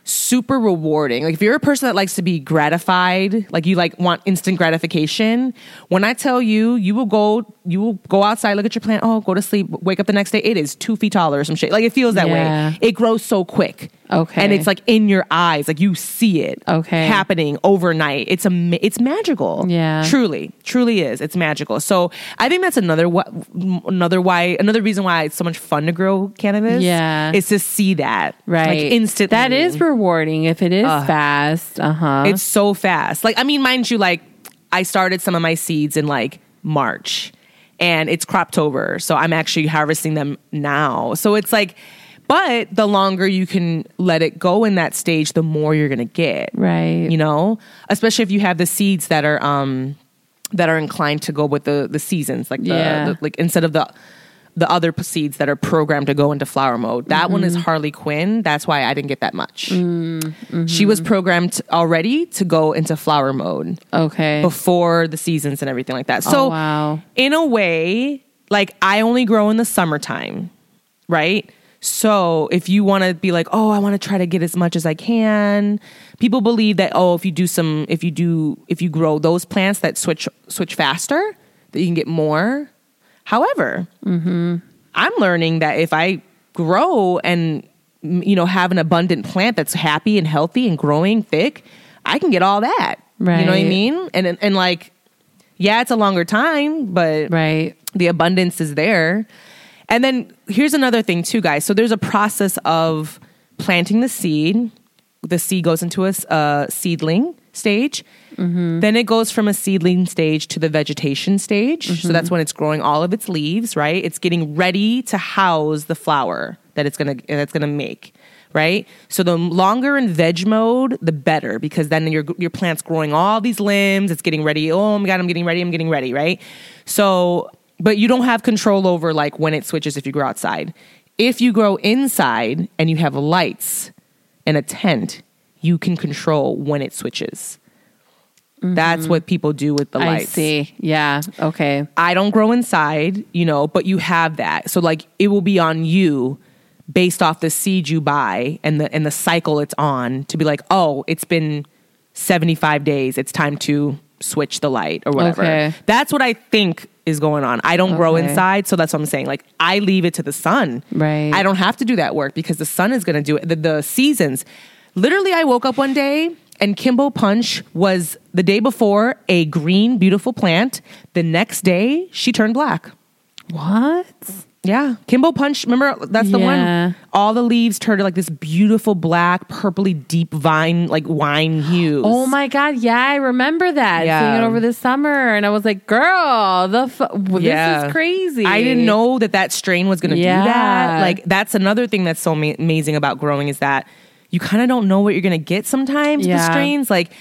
super rewarding. Like if you're a person that likes to be gratified, like you like want instant gratification, when I tell you, you will go, you will go outside, look at your plant, oh, go to sleep, wake up the next day, it is two feet taller or some shit. Like it feels that Yeah. way. It grows so quick. Okay. and it's like in your eyes, like you see it. Okay. happening overnight. It's a, it's magical. Yeah. truly, truly is. It's magical. So I think that's another what another why another reason why it's so much fun to grow cannabis. Yeah. is to see that right. like instantly. That is rewarding if it is fast. Uh huh. It's so fast. Like, I mean, mind you, like, I started some of my seeds in like March and it's Croptober. So I'm actually harvesting them now. So it's like, but the longer you can let it go in that stage, the more you're going to get. right. You know, especially if you have the seeds that are, um, that are inclined to go with the the seasons, like the, Yeah. the like instead of the the other seeds that are programmed to go into flower mode. That one Mm-hmm. is Harley Quinn. That's why I didn't get that much. Mm-hmm. She was programmed already to go into flower mode Okay. before the seasons and everything like that. So oh, wow. in a way, like I only grow in the summertime, right? So if you want to be like, oh, I want to try to get as much as I can, people believe that oh, if you do some, if you do, if you grow those plants that switch switch faster, that you can get more. However, I'm learning that if I grow and mm, you know have an abundant plant that's happy and healthy and growing thick, I can get all that. You know what I mean? And and, and like, yeah, it's a longer time, but Right. the abundance is there. And then here's another thing too, guys. So there's a process of planting the seed. The seed goes into a a uh, seedling stage. Mm-hmm. Then it goes from a seedling stage to the vegetation stage. So mm-hmm. that's when it's growing all of its leaves, right? It's getting ready to house the flower that it's gonna that's gonna make, right? So the longer in veg mode, the better because then your your plant's growing all these limbs. It's getting ready. Oh my god, I'm getting ready. I'm getting ready, right? So, but you don't have control over like when it switches if you grow outside. If you grow inside and you have lights and a tent, you can control when it switches. That's what people do with the Mm-hmm. I see. Yeah. Okay. I don't grow inside, you know, but you have that. So like it will be on you based off the seed you buy and the and the cycle it's on to be like, "Oh, it's been 75 days. It's time to switch the light or whatever." Okay. That's what I think is going on. I don't grow inside, so that's what I'm saying. Like I leave it to the sun. Right. I don't have to do that work because the sun is going to do it. The, the seasons. Literally I woke up one day and Kimbo Punch was the day before a green beautiful plant. The next day she turned black. What? Yeah, Kimbo Punch. Remember that's the Yeah. one. All the leaves turned like this beautiful black, purpley, deep vine, like wine hues. Oh my god! Yeah, I remember that. Yeah. Seeing it over the summer, and I was like, "Girl, the Yeah. this is crazy." I didn't know that that strain was going to do that. Like that's another thing that's so ma- amazing about growing is that you kind of don't know what you're going to get sometimes with strains. Like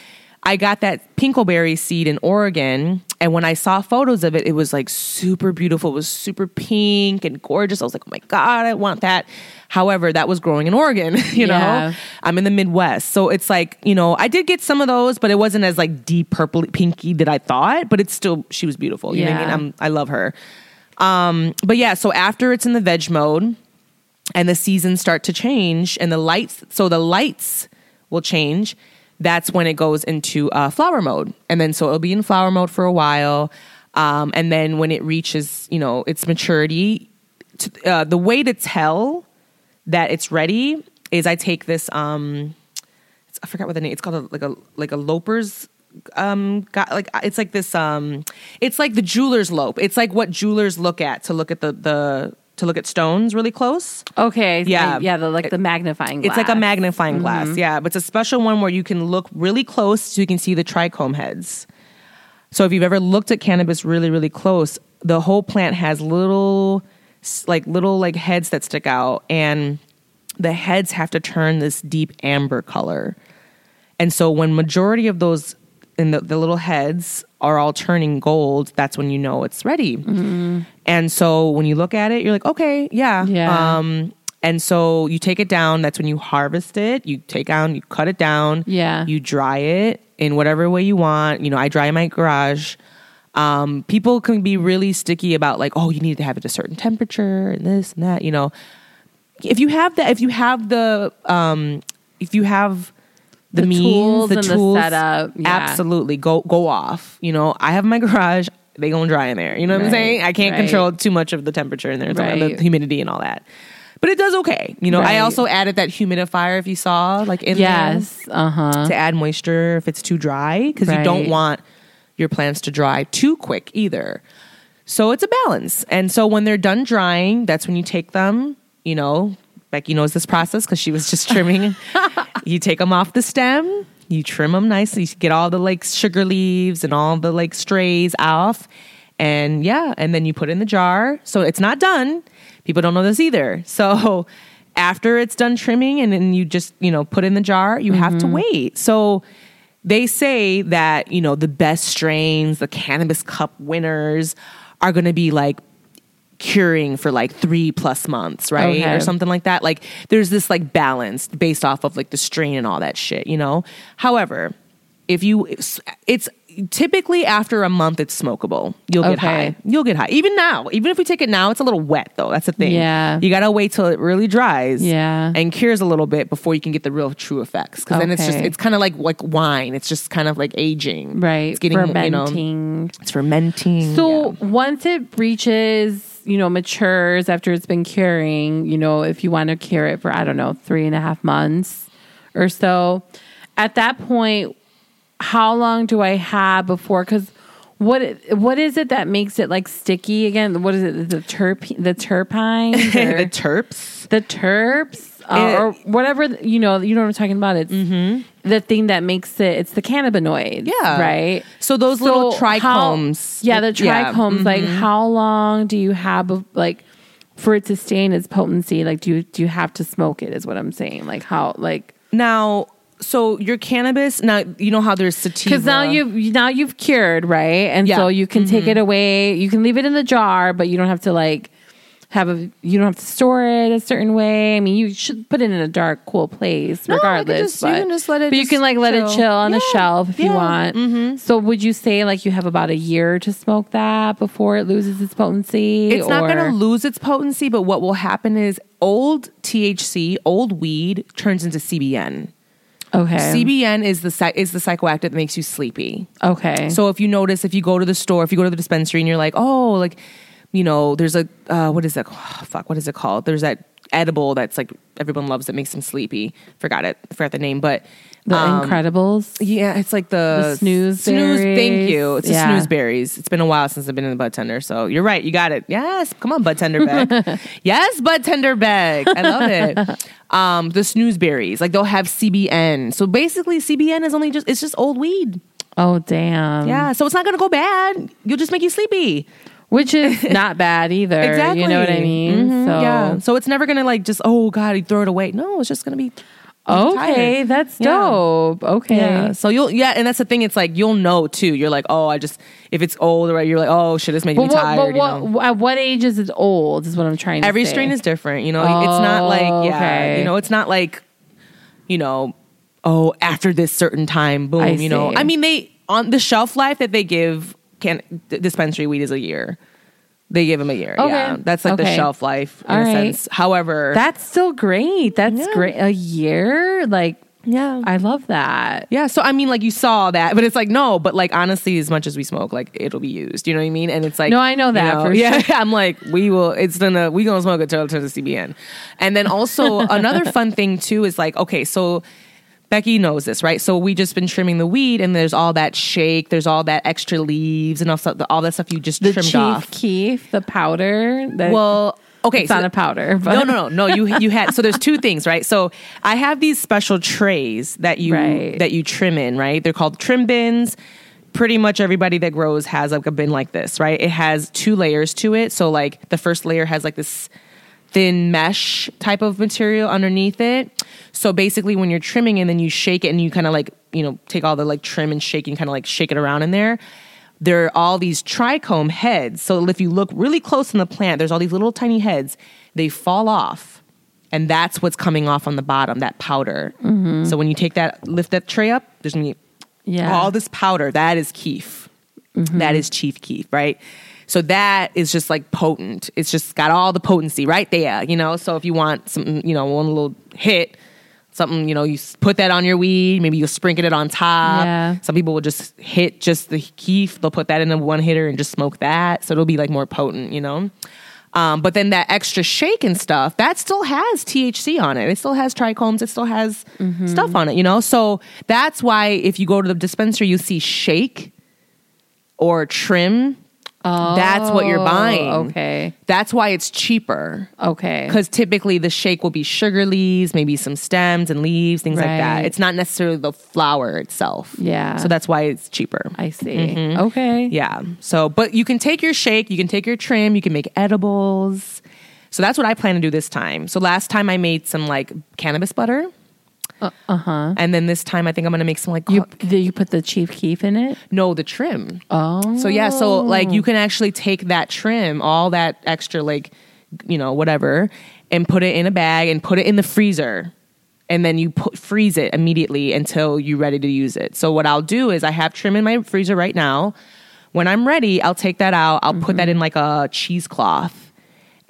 I got that pinkleberry seed in Oregon, and when I saw photos of it, it was like super beautiful. It was super pink and gorgeous. I was like, oh my god, I want that. However, that was growing in Oregon. You know, Yeah. I'm in the Midwest, so it's like you know, I did get some of those, but it wasn't as like deep purple pinky that I thought. But it's still she was beautiful. You know what I mean? I'm, I love her. Um, but yeah, so after it's in the veg mode and the seasons start to change and the lights, so the lights will change, that's when it goes into uh, flower mode. And then so it'll be in flower mode for a while. Um, and then when it reaches, you know, its maturity, to, uh, the way to tell that it's ready is I take this, um, I forgot what the name, it's called a, like a, like a loper's um got like it's like this um it's like the jeweler's lope it's like what jewelers look at to look at the the to look at stones really close Okay. Yeah. Yeah. The like the magnifying. it's like a glass. magnifying mm-hmm. glass yeah but it's a special one where you can look really close so you can see the trichome heads so if you've ever looked at cannabis really really close the whole plant has little like little like heads that stick out and the heads have to turn this deep amber color and so when majority of those in the, the little heads are all turning gold, that's when you know it's ready. And so when you look at it, you're like, okay, yeah. Yeah. Um, and so you take it down. That's when you harvest it. You take down, you cut it down. Yeah. You dry it in whatever way you want. You know, I dry in my garage. Um, people can be really sticky about like, oh, you need to have it a certain temperature and this and that. You know, if you have that, if you have the, um, if you have the, The means, tools the and the tools, setup, yeah. absolutely go go off. You know, I have my garage; they gonna dry in there. You know what I'm saying? I can't right. control too much of the temperature in there, Right. the humidity and all that. But it does okay. You know, I also added that humidifier if you saw, like in there Yes. Uh huh. to add moisture if it's too dry because you don't want your plants to dry too quick either. So it's a balance. And so when they're done drying, that's when you take them, you know, Becky knows this process because she was just trimming. you take them off the stem, you trim them nicely, you get all the like sugar leaves and all the like strays off. And yeah, and then you put it in the jar. So it's not done. People don't know this either. So after it's done trimming and then you just, you know, put in the jar, you have to mm-hmm. wait. So they say that, you know, the best strains, the cannabis cup winners are going to be like curing for like three plus months, right? Okay. Or something like that. Like there's this like balance based off of like the strain and all that shit, you know? However, if you, it's typically after a month, it's smokable. You'll get Okay. high. You'll get high. Even now, even if we take it now, it's a little wet though. That's the thing. Yeah. You gotta wait till it really dries. Yeah. And cures a little bit before you can get the real true effects. Cause then it's just, it's kind of like, like wine. It's just kind of like aging. Right. It's getting, you know, fermenting. it's fermenting. So yeah. once it reaches, you know, matures after it's been curing, you know, if you want to cure it for, I don't know, three and a half months or so, at that point, how long do I have before? Because what what is it that makes it like sticky again? What is it? The terp the terpenes the terps. the terps uh, or whatever you know you know what I'm talking about. It's the thing that makes it. It's the cannabinoids. Yeah. right. So those little how- trichomes. yeah, the Yeah, trichomes. Like, how long do you have of like for it to sustain its potency? Like, do you do you have to smoke it? Is what I'm saying. Like, how like Now, so your cannabis, now you know how there's sativa. because now you've now you've cured right, and Yeah. Mm-hmm. so you can take it away. You can leave it in the jar, but you don't have to like have a you don't have to store it a certain way. I mean, you should put it in a dark, cool place, No, regardless. just- you but, can just let it but you can like let chill. it chill on the shelf if you yeah, mm-hmm. want. So, would you say like you have about a year to smoke that before it loses its potency? It's not going to lose its potency, but what will happen is old THC, old weed turns into CBN. Okay. CBN is the is the psychoactive that makes you sleepy. Okay. So if you notice, if you go to the store, if you go to the dispensary, and you're like, oh, like, you know, there's a uh, what is that? Oh, fuck, what is it called? There's that edible that's like everyone loves that makes them sleepy. Forgot it. Forgot the name, but the um, Incredibles. Yeah, it's like the, The snooze Snooze. Thank you. It's Yeah. the snooze berries. It's been a while since I've been in the bud tender, so you're right. You got it. Yes, come on, bud tender bag. yes, bud tender bag. I love it. Um, the snooze berries, like they'll have CBN. So basically, CBN is only just it's just old weed. Oh damn. Yeah, so it's not gonna go bad. You'll just make you sleepy. Which is not bad either. Exactly. You know what I mean? Mhm, So yeah. So it's never gonna like just oh god, you throw it away. No, it's just gonna be Okay, tired. that's Yeah. dope. Okay. Yeah. So you'll yeah, and that's the thing. It's like you'll know too. You're like, oh, I just if it's old or you're like, oh shit, it's making But me what, tired. but you know? what, at what age is it old? Is what I'm trying to Every say. strain is different. You know, it's not like yeah, okay. you know, it's not like you know, oh, after this certain time, boom. I you know, see. I mean, they on the shelf life that they give can d- dispensary weed is a year. They give them a year. Okay. Yeah, that's like the shelf life in All a right. sense. However, That's still great. That's Yeah. great. A year? Like, yeah. I love that. Yeah, so I mean, like you saw that, but it's like no, but like honestly, as much as we smoke, like it'll be used. You know what I mean? And it's like No, I know you that for yeah, sure. I'm like we will. It's gonna we gonna smoke it till it turns to the CBN, and then also another fun thing too is like okay, so Becky knows this, right? So we just been trimming the weed, and there's all that shake, there's all that extra leaves, and all, stuff- all that stuff you just The trimmed Chief off. Keef, the powder. Well, okay, it's so not a powder. But no, no, no, no. You you had so there's two things, right? So I have these special trays that you Right. that you trim in, right? They're called trim bins. Pretty much everybody that grows has like a bin like this, right? It has two layers to it. So like the first layer has like this thin mesh type of material underneath it. So basically when you're trimming and then you shake it and you kind of like, you know, take all the like trim and shake and kind of like shake it around in there. There are all these trichome heads. So if you look really close in the plant, there's all these little tiny heads. They fall off. And that's what's coming off on the bottom, that powder. Mm-hmm. So when you take that, lift that tray up, there's gonna be Yeah. all this powder. That is keef. Mm-hmm. That is chief keef, right? So that is just like potent. It's just got all the potency right there, you know. So if you want something, you know, one little hit, something, you know, you put that on your weed. Maybe you'll sprinkle it on top. Yeah. Some people will just hit just the keef. They'll put that in a one hitter and just smoke that. So it'll be like more potent, you know. Um, but then that extra shake and stuff, that still has THC on it. It still has trichomes. It still has stuff on it, you know? So that's why if you go to the dispensary, you see shake or trim. That's what you're Oh, buying. Okay. That's why it's cheaper. Okay. Because typically the shake will be sugar leaves, maybe some stems and leaves, things like that. It's not necessarily the flower itself. Yeah. So that's why it's cheaper. I see. Mm-hmm. Okay. Yeah. So, but you can take your shake, you can take your trim, you can make edibles. So that's what I plan to do this time. So last time I made some like cannabis butter. Uh-huh. And then this time I think I'm gonna make some like You do you put the chief keef in it? no the trim. Oh, So yeah, so like you can actually take that trim, all that extra like you know whatever, and put it in a bag and put it in the freezer, and then you put freeze it immediately until you're ready to use it. So what I'll do is I have trim in my freezer right now. When I'm ready, I'll take that out. I'll put that in like a cheesecloth.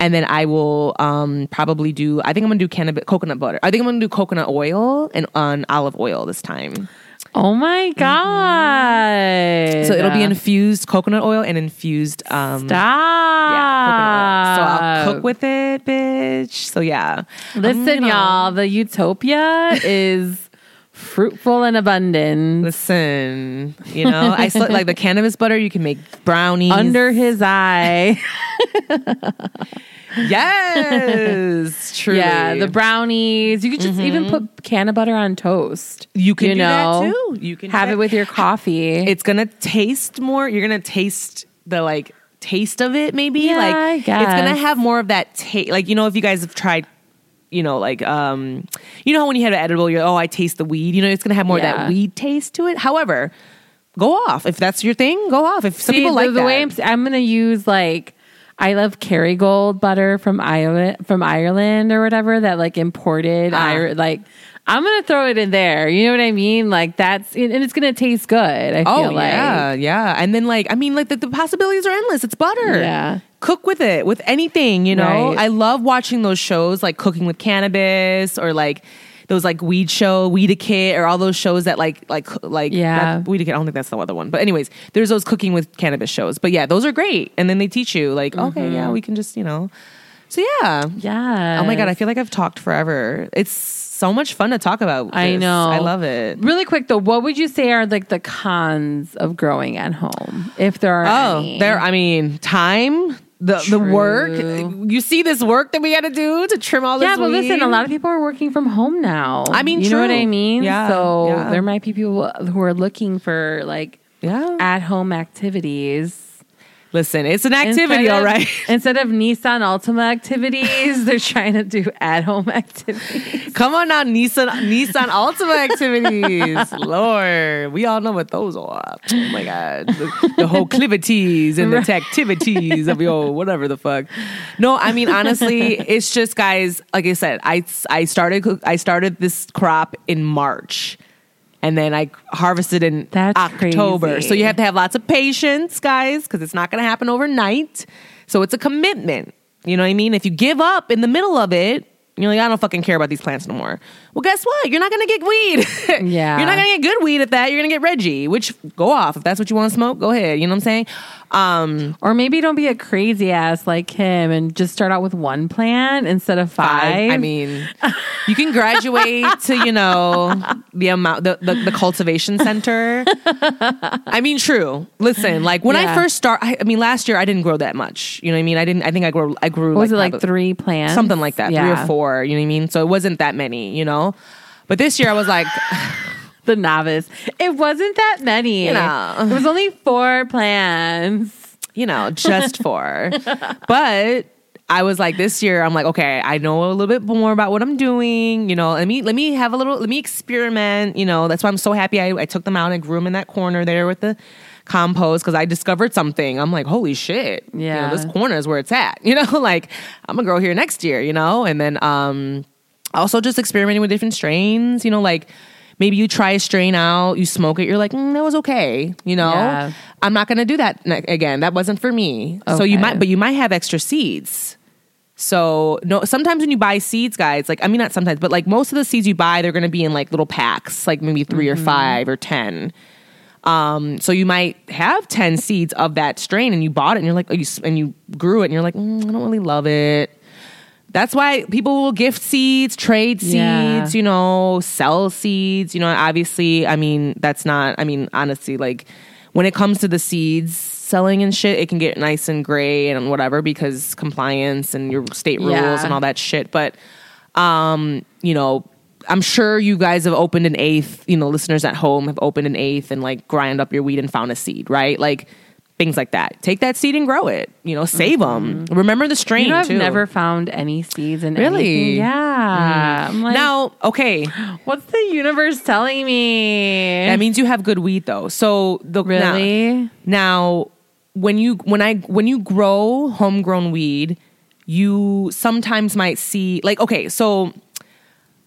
And then I will um, probably do. I think I'm gonna do cannabis, coconut butter. I think I'm gonna do coconut oil and on olive oil this time. oh my god! So it'll be infused coconut oil and infused um, Stop. Yeah, coconut oil. So I'll cook with it, bitch. So yeah. Listen, y'all, the utopia is fruitful and abundant. Listen, you know, I still, like the cannabis butter. You can make brownies Under his eye. Yes, true. yeah, the brownies. You could just even mm-hmm. put can butter on toast. You can you do know, that too. You can have it with your coffee. It's gonna taste more. You're gonna taste the like taste of it. Maybe Yeah, like it's gonna have more of that taste. Like you know, if you guys have tried. You know, like um, you know how when you have an edible, you're oh, I taste the weed. You know, it's gonna have more of Yeah. that weed taste to it. However, go off if that's your thing. Go off if some See, people like the that. way I'm, I'm gonna use like I love Kerrygold butter from Ireland, from Ireland or whatever that like imported. Ah. Ir- like I'm gonna throw it in there. You know what I mean? Like that's and it's gonna taste good. I Oh feel like yeah, yeah. And then like I mean like the, the possibilities are endless. It's butter. Yeah. Cook with it with anything, you know. Right. I love watching those shows like cooking with cannabis or like those like weed show, Weed a Kit, or all those shows that like like like Yeah. that- Weed Kit. I don't think that's the other one, but anyways, there's those cooking with cannabis shows. But yeah, those are great, and then they teach you like, okay, yeah, mm-hmm. we can just you know. So yeah, yeah. Oh my god, I feel like I've talked forever. It's so much fun to talk about. I know. I love it. Really quick though, what would you say are like the cons of growing at home, if there are Oh, any? there. I mean, time. The the work. You see this work that we got to do to trim all this. Yeah, but listen, a lot of people are working from home now. I mean, you know what. I mean. Yeah, so yeah. there might be people who are looking for like Yeah. at home activities. Listen, it's an activity, Instead all of- Instead of Nissan Altima activities, they're trying to do at home activities. Come on now, Nissan Nissan Altima activities. Lord, we all know what those are. Oh my god, the, the whole clivities and the activities of your whatever the fuck. No, I mean honestly, it's just guys. Like I said, I I started cook- I started this crop in March. And then I harvested in That's October. crazy. So you have to have lots of patience, guys, because it's not going to happen overnight. So it's a commitment. You know what I mean? If you give up in the middle of it, you're like, I don't fucking care about these plants no more. Well, guess what? You're not gonna get weed. Yeah. You're not gonna get good weed at that. You're gonna get Reggie, which go off. If that's what you want to smoke, go ahead. You know what I'm saying? Um, Or maybe don't be a crazy ass like him and just start out with one plant instead of five. I, I mean, you can graduate to, you know, the amount the, the, the cultivation center. I mean, true. Listen, like when I first start I, I mean, last year I didn't grow that much. You know what I mean? I didn't I think I grew I grew What was like, it like probably- three plants? something like that, three Yeah. or four. You know what I mean? So it wasn't that many, you know. But this year I was like, The novice. It wasn't that many. You know. It was only four plants. you know, just four. but I was like, this year I'm like, okay, I know a little bit more about what I'm doing. You know, let me let me have a little, let me experiment. You know, that's why I'm so happy. I, I took them out and grew them in that corner there with the compost because I discovered something. I'm like, holy shit. You Yeah. know, this corner is where it's at. You know, like I'm gonna grow here next year. You know, and then um also just experimenting with different strains. You know, like. Maybe you try a strain out, you smoke it, you're like, mm, that was okay. You know, Yeah. I'm not going to do that ne- again. That wasn't for me. So you might, but you might have extra seeds. So no, sometimes when you buy seeds, guys, like I mean not sometimes, but like most of the seeds you buy, they're going to be in like little packs, like maybe 3 or five or ten. Um, so you might have ten seeds of that strain, and you bought it, and you're like, oh, you, and you grew it, and you're like, mm, I don't really love it. That's why people will gift seeds, trade seeds, Yeah. you know, sell seeds. You know, obviously, I mean, that's not, I mean, honestly, like when it comes to the seeds selling and shit, it can get nice and gray and whatever because compliance and your state rules Yeah. and all that shit. But, um, you know, I'm sure you guys have opened an eighth, you know, listeners at home have opened an eighth and like grind up your weed and found a seed, right? Like, things like that. Take that seed and grow it. You know, save them. Remember the strain Mm-hmm. You know, I've too. never found any seeds in Really? Anything. Yeah. I'm like, now, okay, what's the universe telling me? that means you have good weed though. So the now- really? Now, when you when I when you grow homegrown weed, you sometimes might see like okay, so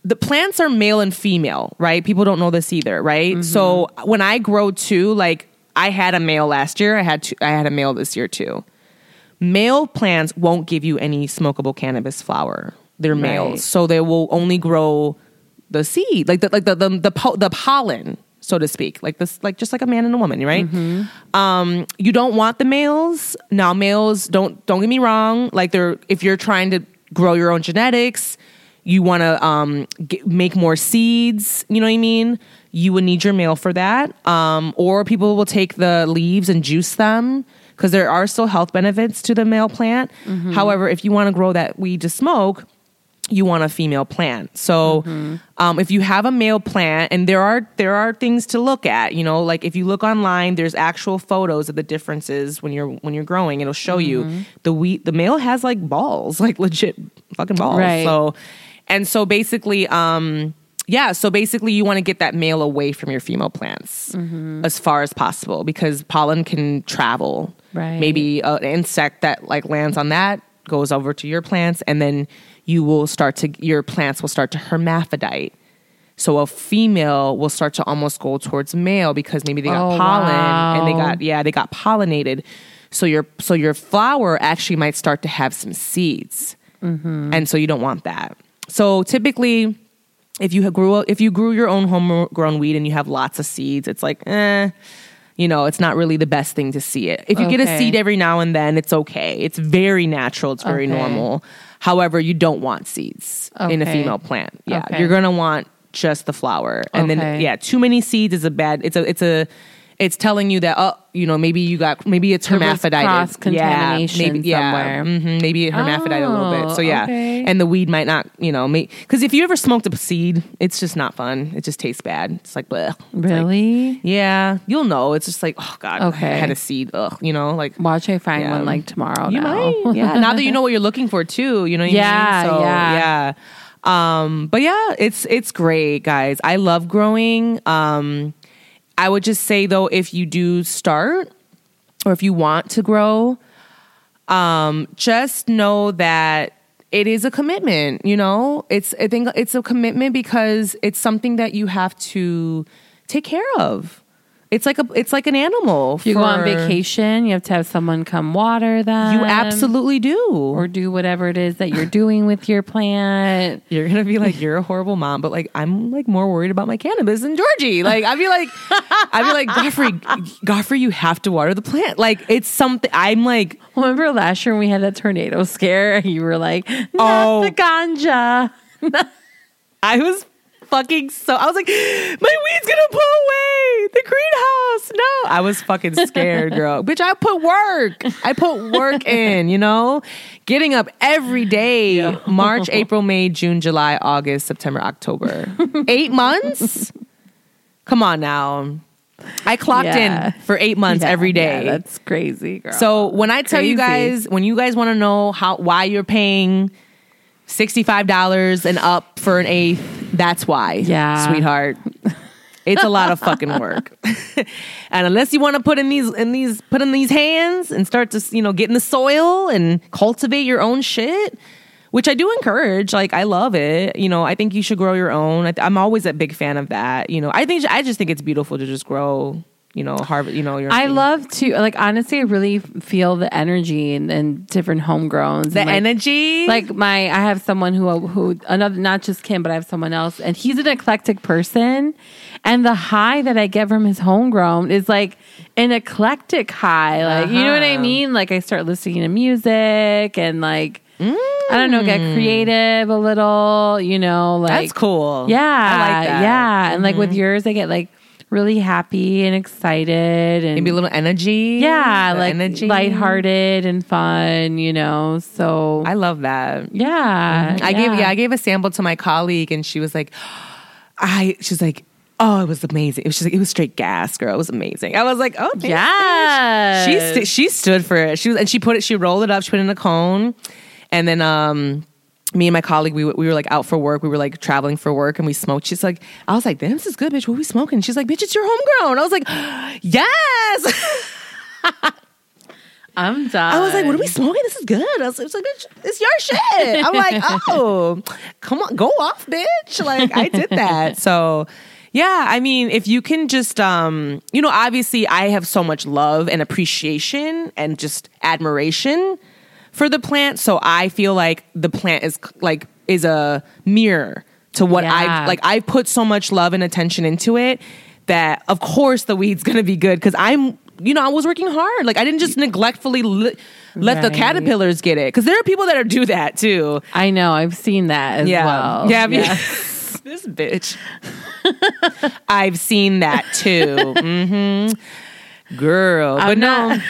the plants are male and female, right? People don't know this either, right? So when I grow too, like I had a male last year, I had two, I had a male this year too. Male plants won't give you any smokable cannabis flower. They're males, Right. so they will only grow the seed, like the like the the the, po- the pollen, so to speak, like this, like just like a man and a woman, right? Um, you don't want the males. Now, males don't don't get me wrong. Like they're if you're trying to grow your own genetics, you want to um, get, make more seeds. You know what I mean? You would need your male for that. Um, or people will take the leaves and juice them because there are still health benefits to the male plant. However, if you want to grow that weed to smoke, you want a female plant. So um, if you have a male plant, and there are there are things to look at, you know, like if you look online, there's actual photos of the differences when you're when you're growing. It'll show you the wheat. The male has like balls, like legit fucking balls. Right. So and so basically, um, yeah. So basically, you want to get that male away from your female plants as far as possible because pollen can travel. Right. Maybe an insect that like lands on that goes over to your plants, and then you will start to your plants will start to hermaphrodite. So a female will start to almost go towards male because maybe they got Oh, pollen and they got yeah they got pollinated. So your so your flower actually might start to have some seeds, and so you don't want that. So typically, if you grew if you grew your own homegrown weed and you have lots of seeds, it's like eh, you know, it's not really the best thing to see it. If you get a seed every now and then, it's okay. It's very natural. It's very Okay. normal. However, you don't want seeds in a female plant. Yeah, Okay. you're gonna want just the flower, and then yeah, too many seeds is a bad. It's a it's a it's telling you that oh you know maybe you got maybe it's There was hermaphrodited cross-contamination yeah, maybe, yeah, somewhere. mhm, maybe it hermaphrodite a little bit. Oh, So yeah, okay. and the weed might not you know because if you ever smoked a seed, it's just not fun. It just tastes bad. It's like bleh. It's like- Really? yeah, you'll know. It's just like oh god, Okay. I had a seed. Ugh, you know like. Watch I find Yeah. one like tomorrow. You now. might, yeah. Now that you know what you're looking for, too, you know Yeah, I mean. So, yeah. yeah. Um, but yeah, it's it's great, guys. I love growing. Um, I would just say though, if you do start or if you want to grow, um, just know that it is a commitment. You know, it's I think it's a commitment because it's something that you have to take care of. It's like a it's like an animal. If you go on vacation, you have to have someone come water them. You absolutely do. or do whatever it is that you're doing with your plant. you're gonna be like, you're a horrible mom, but like I'm like more worried about my cannabis than Georgie. Like I'd be like, I'd be like, Godfrey, Godfrey, you have to water the plant. Like it's something. I'm like, Remember last year when we had that tornado scare? You were like, not Oh. the ganja. I was fucking so. I was like, my weed's gonna pull away the greenhouse. No, I was fucking scared, girl. Bitch, I put work. I put work in. You know, getting up every day. March, April, May, June, July, August, September, October. Eight months. Come on now. I clocked Yeah. in for eight months Yeah, every day. yeah, that's crazy, girl. So when I tell you guys, when you guys want to know how why you're paying sixty five dollars and up for an eighth, that's why. Yeah. sweetheart. It's a lot of fucking work, and unless you want to put in these in these put in these hands and start to you know get in the soil and cultivate your own shit, which I do encourage. Like I love it. You know, I think you should grow your own. I, I'm always a big fan of that. You know, I think I just think it's beautiful to just grow. You know, harvest. You know, your. I love to like honestly, I really feel the energy and, and different homegrowns. the and, like, energy. like my I have someone who who another not just Kim, but I have someone else, and he's an eclectic person, and the high that I get from his homegrown is like an eclectic high. Like you know what I Uh-huh. mean? Like I start listening to music and like I don't know, get creative a little. You know, like Mm. That's cool. Yeah, I like that. Mm-hmm. yeah, and like with yours, I get like really happy and excited and Maybe a little energy. yeah, like energy. lighthearted and fun. You know, so I love that. yeah, I gave yeah, I gave a sample to my colleague and she was like, I she's like, Oh, it was amazing. It was just like, it was straight gas, girl. It was amazing. I was like, oh, Yeah. she st- she stood for it. She was and she put it. She rolled it up. She put it in a cone, and then um, me and my colleague we we were like out for work. We were like traveling for work, and we smoked. She's like, I was like, damn, this is good, bitch. What are we smoking? She's like, bitch, it's your homegrown. I was like, yes. I'm done. I was like, what are we smoking? This is good. I was, was like, bitch, it's your shit. I'm like, oh, come on, go off, bitch. Like I did that. So yeah, I mean, if you can just um, you know, obviously I have so much love and appreciation and just admiration for the plant. So I feel like the plant is like is a mirror to what Yeah. I like I put so much love and attention into it that of course the weed's gonna be good because I'm you know I was working hard like I didn't just neglectfully li- let the caterpillars get it because there are people that are do that too I know. I've seen that as yeah well. yeah, yeah. This bitch I've seen that too Mm-hmm. girl but I'm no not-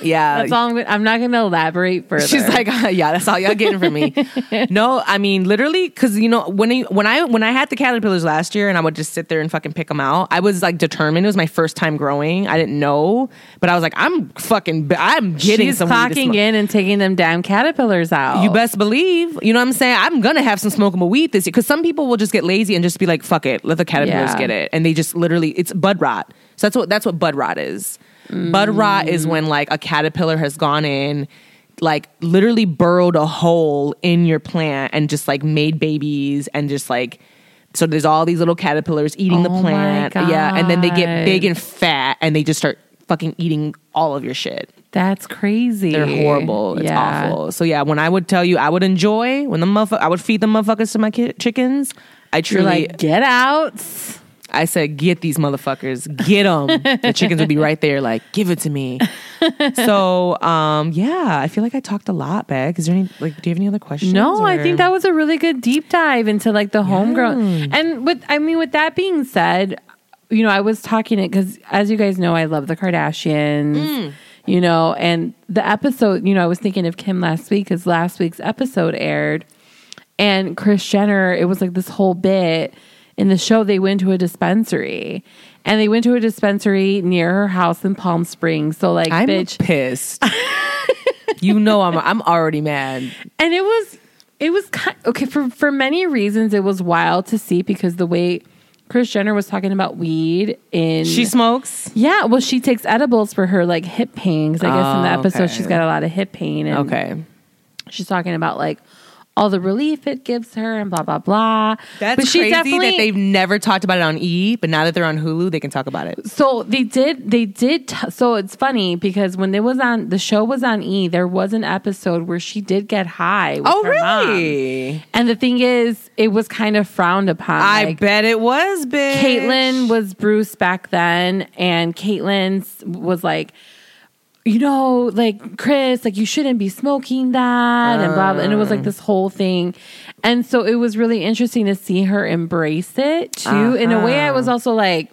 yeah That's all I'm, I'm not going to elaborate further. She's like, yeah, that's all y'all getting from me. no, I mean literally, because you know when I, when I when I had the caterpillars last year, and I would just sit there and fucking pick them out. I was like determined. It was my first time growing. I didn't know, but I was like, I'm fucking, I'm getting She's some to clocking in and taking them damn caterpillars out. You best believe. You know what I'm saying? I'm gonna have some smokable weed this year because some people will just get lazy and just be like, "Fuck it, let the caterpillars Yeah. get it," and they just literally it's bud rot. So that's what that's what bud rot is. Bud rot is when like a caterpillar has gone in, like literally burrowed a hole in your plant and just like made babies and just like. So there's all these little caterpillars eating the Oh my plant, yeah, and then they get big and fat, and they just start fucking eating all of your shit. That's crazy. They're horrible. It's Yeah. awful. So yeah, when I would tell you I would enjoy when the motherfucker, I would feed the motherfuckers to my ki- chickens. I You're truly, like, get out. I said, get these motherfuckers, get them. the chickens would be right there, like, give it to me. so um, yeah, I feel like I talked a lot, Beck. Is there any like? Do you have any other questions? No, I think that was a really good deep dive into like the homegrown. And with, I mean, with that being said, you know, I was talking it because, as you guys know, I love the Kardashians. Mm. You know, and the episode, you know, I was thinking of Kim last week because last week's episode aired, and Kris Jenner, it was like this whole bit in the show. They went to a dispensary, and they went to a dispensary near her house in Palm Springs. So, like, I'm bitch, pissed. you know, I'm I'm already mad. and it was it was kind okay for for many reasons it was wild to see because the way Kris Jenner was talking about weed in She smokes. yeah well she takes edibles for her like hip pain 'cause I guess in the Oh, episode okay. she's got a lot of hip pain and Okay, she's talking about like all the relief it gives her and blah blah blah that's but she crazy definitely that they've never talked about it on E, but now that they're on Hulu, they can talk about it. So they did. They did. T- so it's funny because when it was on the show was on E, there was an episode where she did get high. With Oh, her mom. really? And the thing is, it was kind of frowned upon. I Like, bet it was, bitch. Caitlyn was Bruce back then, and Caitlyn was like, you know, like Kris, like you shouldn't be smoking that, and blah, blah. And it was like this whole thing. And so it was really interesting to see her embrace it too. In a way, I was uh-huh. also like,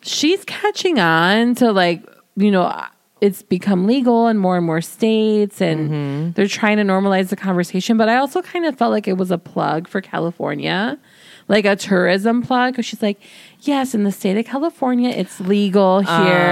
she's catching on to like, you know, it's become legal in more and more states and mm-hmm. they're trying to normalize the conversation. But I also kind of felt like it was a plug for California, like a tourism plug. Cause she's like, yes, in the state of California, it's legal here.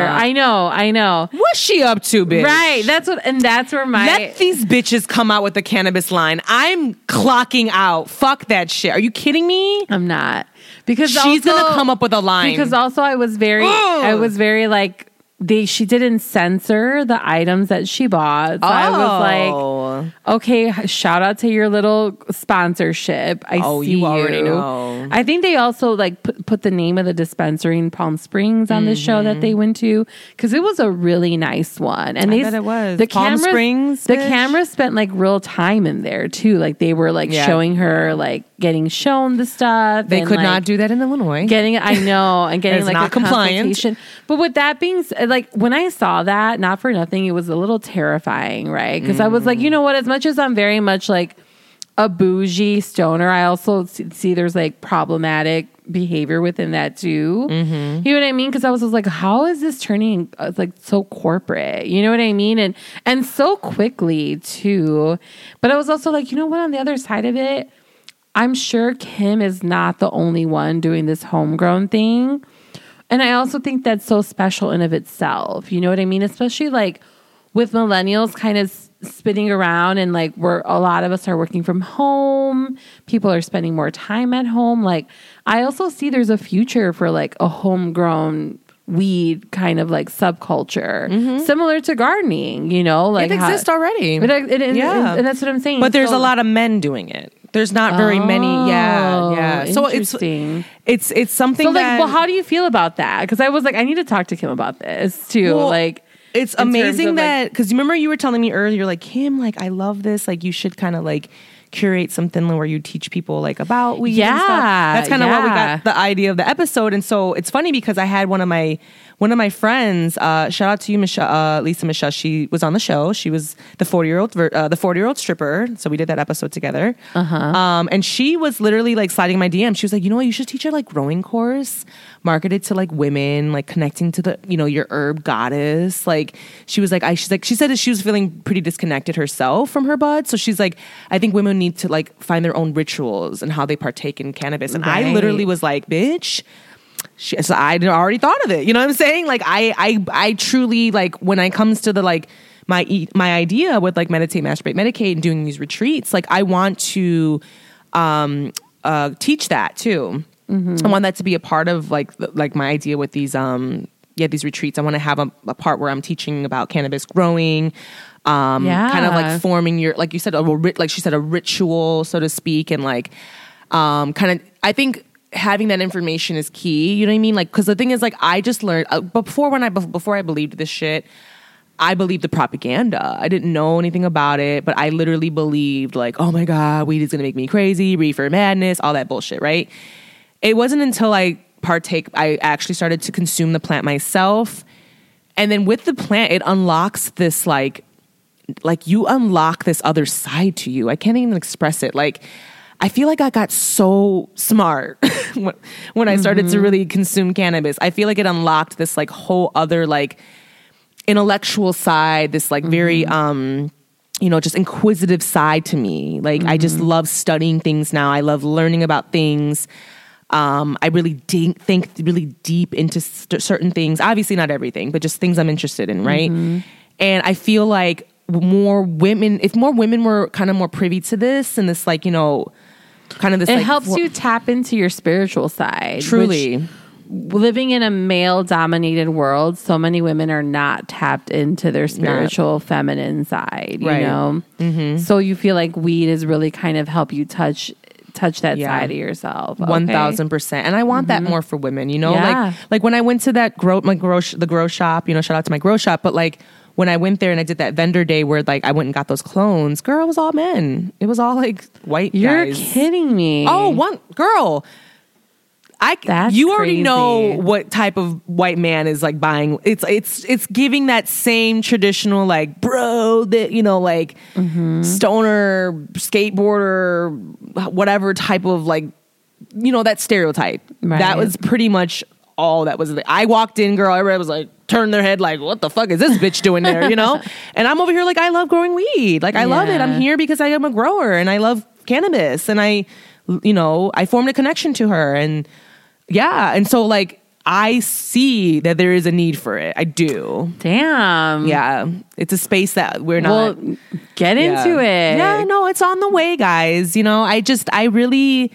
Ah. I know, I know. What's she up to, bitch? Right. That's what, and that's where my. Let these bitches come out with the cannabis line. I'm clocking out. Fuck that shit. Are you kidding me? I'm not because She's also- gonna come up with a line. Because also I was very, I was very like they. She didn't censor the items that she bought. So I was like, oh. Oh. okay, shout out to your little sponsorship. I Oh, see you already know. I think they also like put, put the name of the dispensary in Palm Springs on the show that they went to because it was a really nice one. And Mm-hmm. I they bet it was. the Palm cameras, Springs, The bitch? camera spent like real time in there too. Like they were like Yeah. showing her like getting shown the stuff. They and, could like, not do that in Illinois. getting I know and getting like not a compliant. But with that being said, like when I saw that, not for nothing, it was a little terrifying, right? Because I was like, you know what? As much as I'm very much like a bougie stoner, I also see, there's like problematic behavior within that too. Mm-hmm. You know what I mean? Because I was just like, how is this turning uh, like so corporate? You know what I mean? And and so quickly too. But I was also like, you know what? On the other side of it. I'm sure Kim is not the only one doing this homegrown thing. And I also think that's so special in of itself. You know what I mean? Especially like with millennials kind of spinning around and like we're a lot of us are working from home. People are spending more time at home. Like I also see there's a future for like a homegrown weed kind of like subculture mm-hmm. similar to gardening, you know, like it how- exists already. But it, it, Yeah. and that's what I'm saying. But there's So- a lot of men doing it. There's not very many. Yeah, Oh, yeah. So it's it's it's something So like, that well, how do you feel about that? Because I was like, I need to talk to Kim about this too. Well, like, it's amazing that because remember you were telling me earlier, like Kim, like I love this. Like you should kind of like curate something where you teach people like about weed. and stuff. Yeah, that's kind of what we got the idea of the episode. And so it's funny because I had one of my one of my friends. Uh, shout out to you, Michelle, uh, Lisa Michelle. She was on the show. She was the forty year old ver- uh, the forty year old stripper. So we did that episode together. Uh-huh. Um, and she was literally like sliding my DM. She was like, you know what, you should teach a like growing course marketed to like women, like connecting to the you know your herb goddess. Like she was like, I she's like she said that she was feeling pretty disconnected herself from her bud. So she's like, I think women need to like find their own rituals and how they partake in cannabis. And I literally was like, bitch. She, so I already thought of it. You know what I'm saying? Like I, I, I truly like when it comes to the like my my idea with like meditate, masturbate, medicate, and doing these retreats. Like I want to um, uh, teach that too. I want that to be a part of like the, like my idea with these um yeah these retreats. I want to have a, a part where I'm teaching about cannabis growing. Um, kind of like forming your like you said a like she said a ritual so to speak and like um kind of I think having that information is key you know what I mean like because the thing is like I just learned uh, before when I before I believed this shit I believed the propaganda. I didn't know anything about it, but I literally believed like, oh my god, weed is gonna make me crazy, reefer madness, all that bullshit, right? It wasn't until I partake, I actually started to consume the plant myself, and then with the plant, it unlocks this like, like you unlock this other side to you. I can't even express it. Like, I feel like I got so smart when, when I started to really consume cannabis. I feel like it unlocked this like whole other like intellectual side, this like very um you know, just inquisitive side to me. Like I just love studying things now. I love learning about things. Um, I really de- think really deep into st- certain things. Obviously, not everything, but just things I'm interested in, right? And I feel like more women, if more women were kind of more privy to this and this, like you know, kind of this, it like, helps you tap into your spiritual side. truly. which, living in a male dominated world, so many women are not tapped into their spiritual feminine side, you Right. Mm-hmm. know? So you feel like weed is really kind of help you touch touch that Yeah. side of yourself. Okay. thousand percent, and I want that more for women. You know, Yeah. like like when I went to that grow my grow sh- the grow shop. You know, shout out to my grow shop. But like when I went there and I did that vendor day where like I went and got those clones, girl, it was all men. It was all like white You're guys. kidding me. Oh, one girl. I That's you already crazy. know what type of white man is like buying. It's it's it's giving that same traditional like bro that you know like Mm-hmm. stoner skateboarder whatever type of like you know that stereotype. Right. That was pretty much all that was. The, I walked in, girl. Everybody was like turned their head like, what the fuck is this bitch doing there? You know. and I'm over here like I love growing weed. Like I love it. I'm here because I am a grower and I love cannabis and I, you know, I formed a connection to her and yeah. And so like I see that there is a need for it. I do. Damn. Yeah. It's a space that we're not. Well, get yeah. into it. Yeah, no, it's on the way, guys. You know, I just, I really,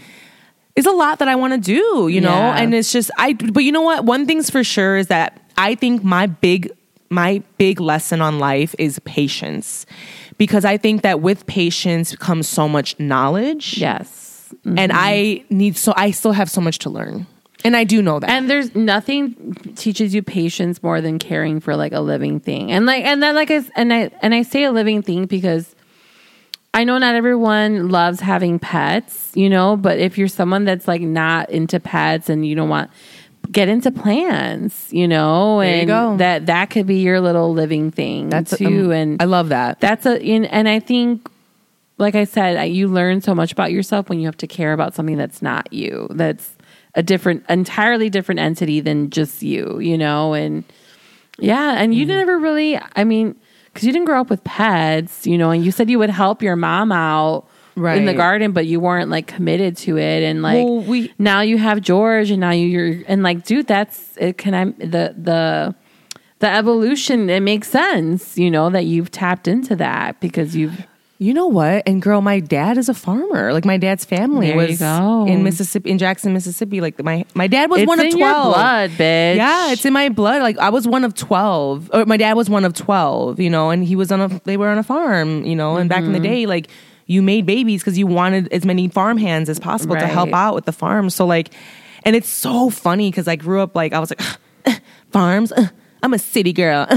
it's a lot that I want to do, you know, Yeah. and it's just, I, but you know what? One thing's for sure is that I think my big, my big lesson on life is patience because I think that with patience comes so much knowledge. Yes. And I need so, I still have so much to learn. And I do know that. And there's nothing teaches you patience more than caring for like a living thing. And like and then like I and I and I say a living thing because I know not everyone loves having pets, you know, but if you're someone that's like not into pets and you don't want get into plants, you know, There you and that that could be your little living thing That's too. um, and I love that. that's a and I think like I said, you learn so much about yourself when you have to care about something that's not you. That's a different entirely different entity than just you, you know, and yeah, and Mm-hmm. you never really I mean, cuz you didn't grow up with pets, you know, and you said you would help your mom out in the garden, but you weren't like committed to it. And like Well, we- now you have George, and now you're and like, dude, that's it. Can I the the the evolution? It makes sense, you know, that you've tapped into that because you've You know what? And girl, my dad is a farmer. Like my dad's family There was in Mississippi, in Jackson, Mississippi. Like my my dad was it's one of in twelve. blood, bitch. Yeah, it's in my blood. Like I was one of twelve, or my dad was one of twelve. You know, and he was on a. They were on a farm. You know, and back in the Mm-hmm. day, like you made babies because you wanted as many farm hands as possible to help out with the farm. So like, and it's so funny because I grew up like I was like farms. uh, I'm a city girl.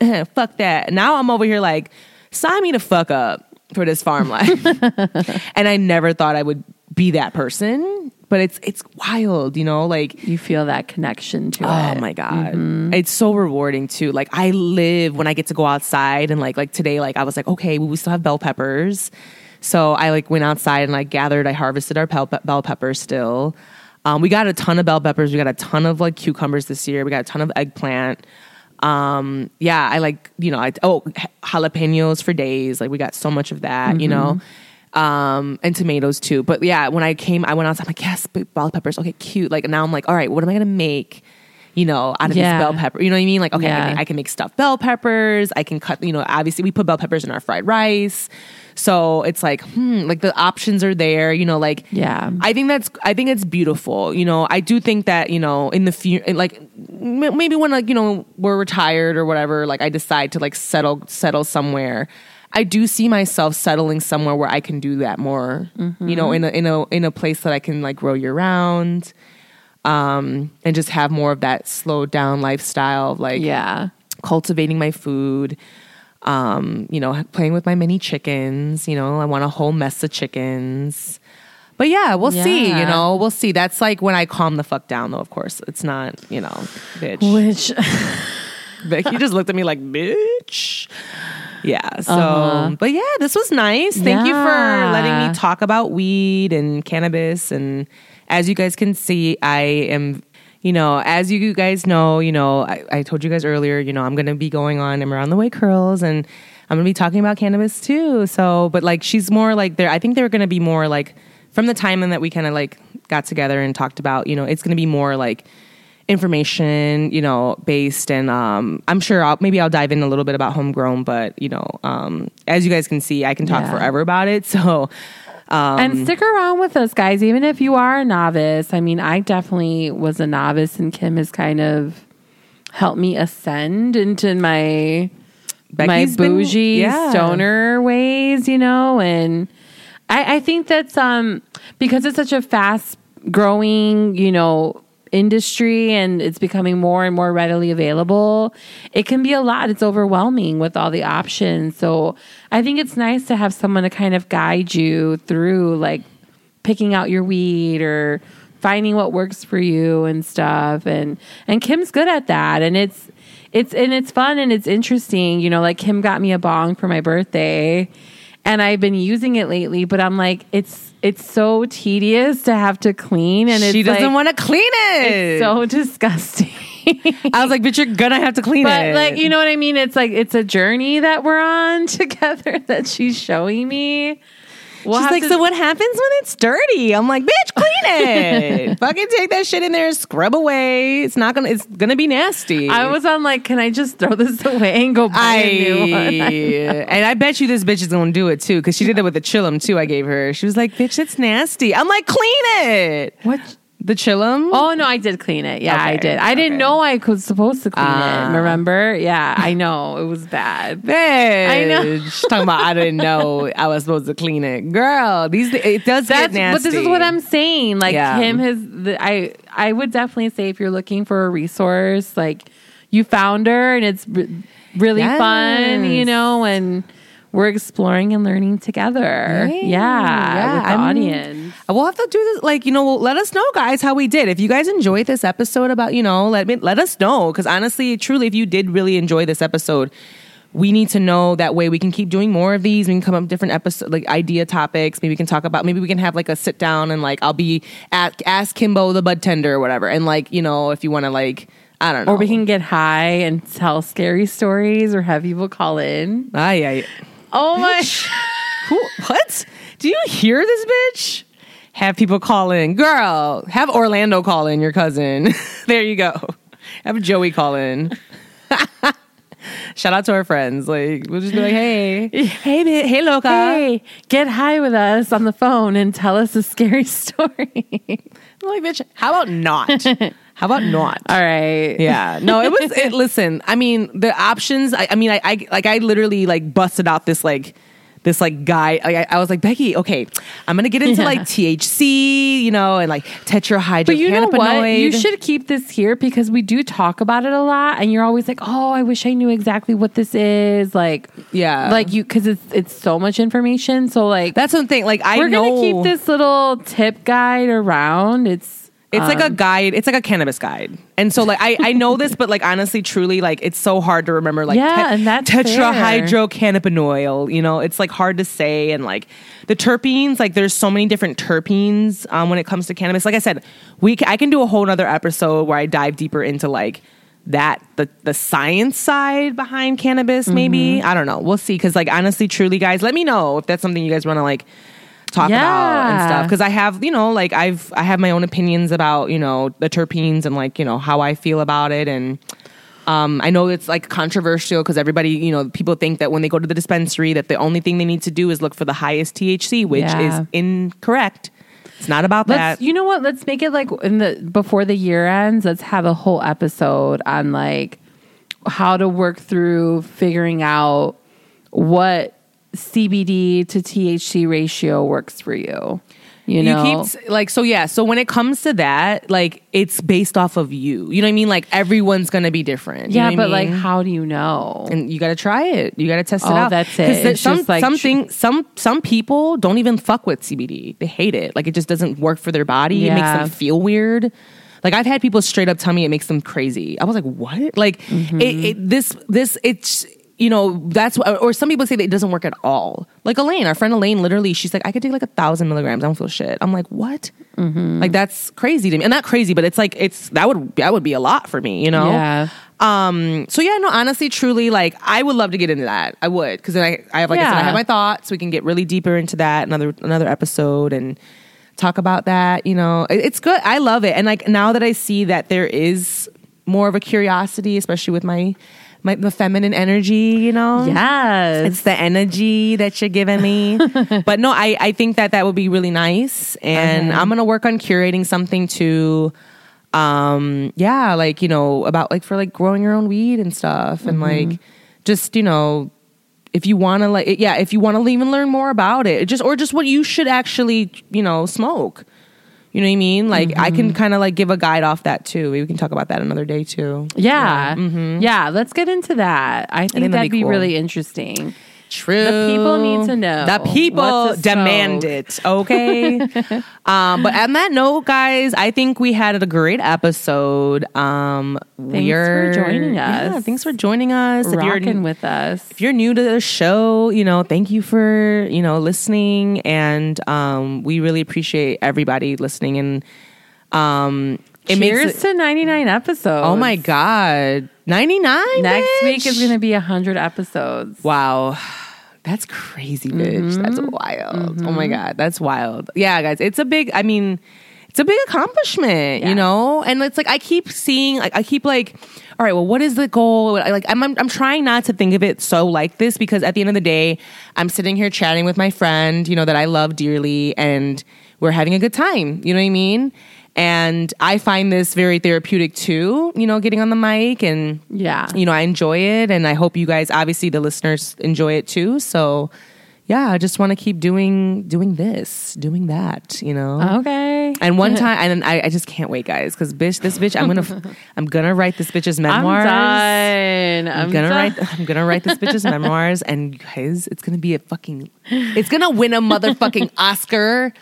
uh, fuck that. Now I'm over here like sign me to fuck up for this farm life. and I never thought I would be that person. But it's it's wild, you know, like you feel that connection to Oh it. my god, Mm-hmm. it's so rewarding too. Like I live when I get to go outside and like like today, like I was like, okay, well, we still have bell peppers, so I like went outside and like gathered. I harvested our bell, bell peppers still. Um, we got a ton of bell peppers. We got a ton of like cucumbers this year. We got a ton of eggplant. Um, yeah, I like you know, I oh jalapenos for days. Like we got so much of that, you know. Mm-hmm. Um, and tomatoes too. But yeah, when I came, I went outside. I'm like, yes, bell peppers. Okay, cute. Like now, I'm like, all right, what am I gonna make? You know, out of Yeah. this bell pepper. You know what I mean? Like, okay, I, can make, I can make stuffed bell peppers. I can cut. You know, obviously we put bell peppers in our fried rice. So it's like, hmm, like the options are there. You know, like Yeah. I think that's I think it's beautiful. You know, I do think that you know in the future, like m- maybe when like you know we're retired or whatever, like I decide to like settle settle somewhere. I do see myself settling somewhere where I can do that more. You know, in a in a in a place that I can like grow year round, um, and just have more of that slowed down lifestyle, of, like Yeah. cultivating my food. Um, you know, playing with my mini chickens. You know, I want a whole mess of chickens. But yeah, we'll see. You know, we'll see. That's like when I calm the fuck down, though. Of course, it's not. You know, bitch. Which Becky just looked at me like, bitch. Yeah. So, Uh-huh. but yeah, this was nice. Thank you for letting me talk about weed and cannabis. And as you guys can see, I am, you know, as you guys know, you know, I, I told you guys earlier, you know, I'm going to be going on I'm around the way curls and I'm going to be talking about cannabis too. So, but like, she's more like there, I think they're going to be more like from the time that we kind of like got together and talked about, you know, it's going to be more like, information, you know, based and um I'm sure I'll maybe I'll dive in a little bit about homegrown, but you know, um as you guys can see, I can talk Yeah. forever about it. So um and stick around with us, guys, even if you are a novice. I mean, I definitely was a novice, and Kim has kind of helped me ascend into my Becky's my been- bougie yeah. stoner ways, you know, and I, I think that's um because it's such a fast growing, you know, industry and it's becoming more and more readily available, it can be a lot. It's overwhelming with all the options. So I think it's nice to have someone to kind of guide you through like picking out your weed or finding what works for you and stuff and and Kim's good at that and it's it's and it's fun and it's interesting you know like Kim got me a bong for my birthday and I've been using it lately but I'm like it's it's so tedious to have to clean and it's she doesn't like, want to clean it. it's so disgusting I was like, but you're gonna have to clean but it. like you know what I mean it's like it's a journey that we're on together that she's showing me We'll She's like, to- so what happens when it's dirty? I'm like, bitch, clean it. Fucking take that shit in there, scrub away. It's not gonna. It's gonna be nasty. I was on like, can I just throw this away and go buy I a new one? and I bet you this bitch is gonna do it too because she did it with the chillum too. I gave her. She was like, "Bitch, it's nasty." I'm like, "Clean it." What? The chillum? Oh no, I did clean it. Yeah, I did. I didn't know I was supposed to clean Ah. it. Remember? Yeah, I know it was bad. bitch. I know. She's talking about I didn't know I was supposed to clean it, girl. These it does That's get nasty. but this is what I'm saying. Like Yeah. Kim has. The, I I would definitely say if you're looking for a resource, like you found her and it's re- really fun, you know, and we're exploring and learning together. Yeah. Yeah, Yeah, with the I'm- audience. We'll have to do this. Like you know, well, let us know, guys, how we did. If you guys enjoyed this episode about you know, let me let us know because honestly, truly, if you did really enjoy this episode. We need to know that way we can keep doing more of these. We can come up with different episode like idea topics. Maybe we can talk about. Maybe we can have like a sit down and like I'll be at ask Kimbo the bud tender or whatever. And like you know if you want to like I don't know. Or we can get high and tell scary stories or have people call in. Ay, ay. Oh my. Who, what? Do you hear this bitch? Have people call in. Girl, have Orlando call in your cousin. there you go. Have Joey call in. Shout out to our friends. Like, we'll just be like, hey, hey, bi- hey, loca. Hey, get high with us on the phone and tell us a scary story. I'm like, bitch, how about not? How about not? All right. Yeah. No, it was it listen, I mean, the options, I, I mean, I, I like I literally like busted out this like this like guy. Like, I, I was like, Becky, okay, I'm gonna get into like THC, you know, and like tetrahydrocannabinoid. But you know what? You should keep this here because we do talk about it a lot, and you're always like, "Oh, I wish I knew exactly what this is." Like, Yeah. like you because it's it's so much information. So like, That's one thing. Like I we're know gonna keep this little tip guide around. It's It's like a um, guide. It's like a cannabis guide. And so like I, I know this, but like honestly, truly, like it's so hard to remember. Like Yeah, and that's tetrahydrocannabinol. You know, it's like hard to say. And like the terpenes, like there's so many different terpenes um, when it comes to cannabis. Like I said, we ca- I can do a whole other episode where I dive deeper into like that the the science side behind cannabis. Maybe Mm-hmm. I don't know. We'll see. Because like honestly, truly, guys, let me know if that's something you guys want to like talk about and stuff because I have you know like I've I have my own opinions about you know the terpenes and like you know how I feel about it and um, I know it's like controversial because everybody you know people think that when they go to the dispensary that the only thing they need to do is look for the highest THC which Yeah. is incorrect. It's not about Let's, that. you know what? Let's make it like in the before the year ends. Let's have a whole episode on like how to work through figuring out what CBD to THC ratio works for you. You know, keep like so yeah. So when it comes to that, like it's based off of you. You know what I mean? Like everyone's gonna be different. You yeah, know what I but like, how do you know? and you got to try it. You got to test it Oh, out. that's it. 'Cause there- It's some like- something some some people don't even fuck with CBD. They hate it. Like it just doesn't work for their body. It makes them feel weird. Like I've had people straight up tell me it makes them crazy. I was like, what? Like Mm-hmm. it, it this this it's you know that's wh- or some people say that it doesn't work at all. Like Elaine, our friend Elaine, literally, she's like, I could take like a thousand milligrams. I don't feel shit. I'm like, what? Mm-hmm. Like that's crazy to me, and not crazy, but it's like it's that would that would be a lot for me. You know? Yeah. Um. So yeah, no. Honestly, truly, like I would love to get into that. I would because then I, I have like I said, I have my thoughts. We can get really deeper into that another another episode and talk about that. You know, It- it's good. I love it. And like now that I see that there is more of a curiosity, especially with my my the feminine energy. You know, yes, it's the energy that you're giving me. but no, I, I think that that would be really nice. And. I'm going to work on curating something to, um, yeah, like, you know, about like for like growing your own weed and stuff. And Mm-hmm. like, just, you know, if you want to like, yeah, if you want to even learn more about it, just, or just what you should actually, you know, smoke. You know what I mean? Like, I Mm-hmm. can kind of like give a guide off that too. We can talk about that another day too. yeah, yeah. Let's get into that. I think that'd be be really interesting. True. The people need to know The people demand it. Okay. um, but on that note, guys, I think we had a great episode. Um, Thanks for joining us. Yeah, thanks for joining us. If you're Rocking with us. if you're new to the show, you know, thank you for you know listening, and um, we really appreciate everybody listening. And um, it Cheers makes it, to 99 episodes. oh my god, ninety nine. Next week is going to be 100 episodes. Wow. That's crazy, bitch. That's Mm-hmm. wild. Oh my God. That's wild. Yeah, guys. It's a big, I mean, it's a big accomplishment, you know? And it's like, I keep seeing, like, I keep like, all right, well, what is the goal? Like, I'm, I'm, I'm trying not to think of it so like this because at the end of the day, I'm sitting here chatting with my friend, you know, that I love dearly, and we're having a good time. You know what I mean? And I find this very therapeutic too, you know, getting on the mic and Yeah. you know, I enjoy it and I hope you guys obviously the listeners enjoy it too. So yeah, I just want to keep doing doing this, doing that, you know. Okay. And one time, and I, I just can't wait, guys, because bitch, this bitch, I'm gonna, I'm gonna write this bitch's memoirs. I'm done. I'm gonna write. I'm gonna write this bitch's memoirs, and guys, it's gonna be a fucking. It's gonna win a motherfucking Oscar,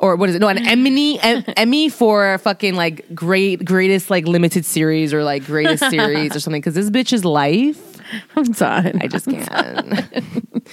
or what is it? No, an Emmy, em- Emmy for fucking like great, greatest like limited series or like greatest series or something. Because this bitch's life, I'm done. I just can't.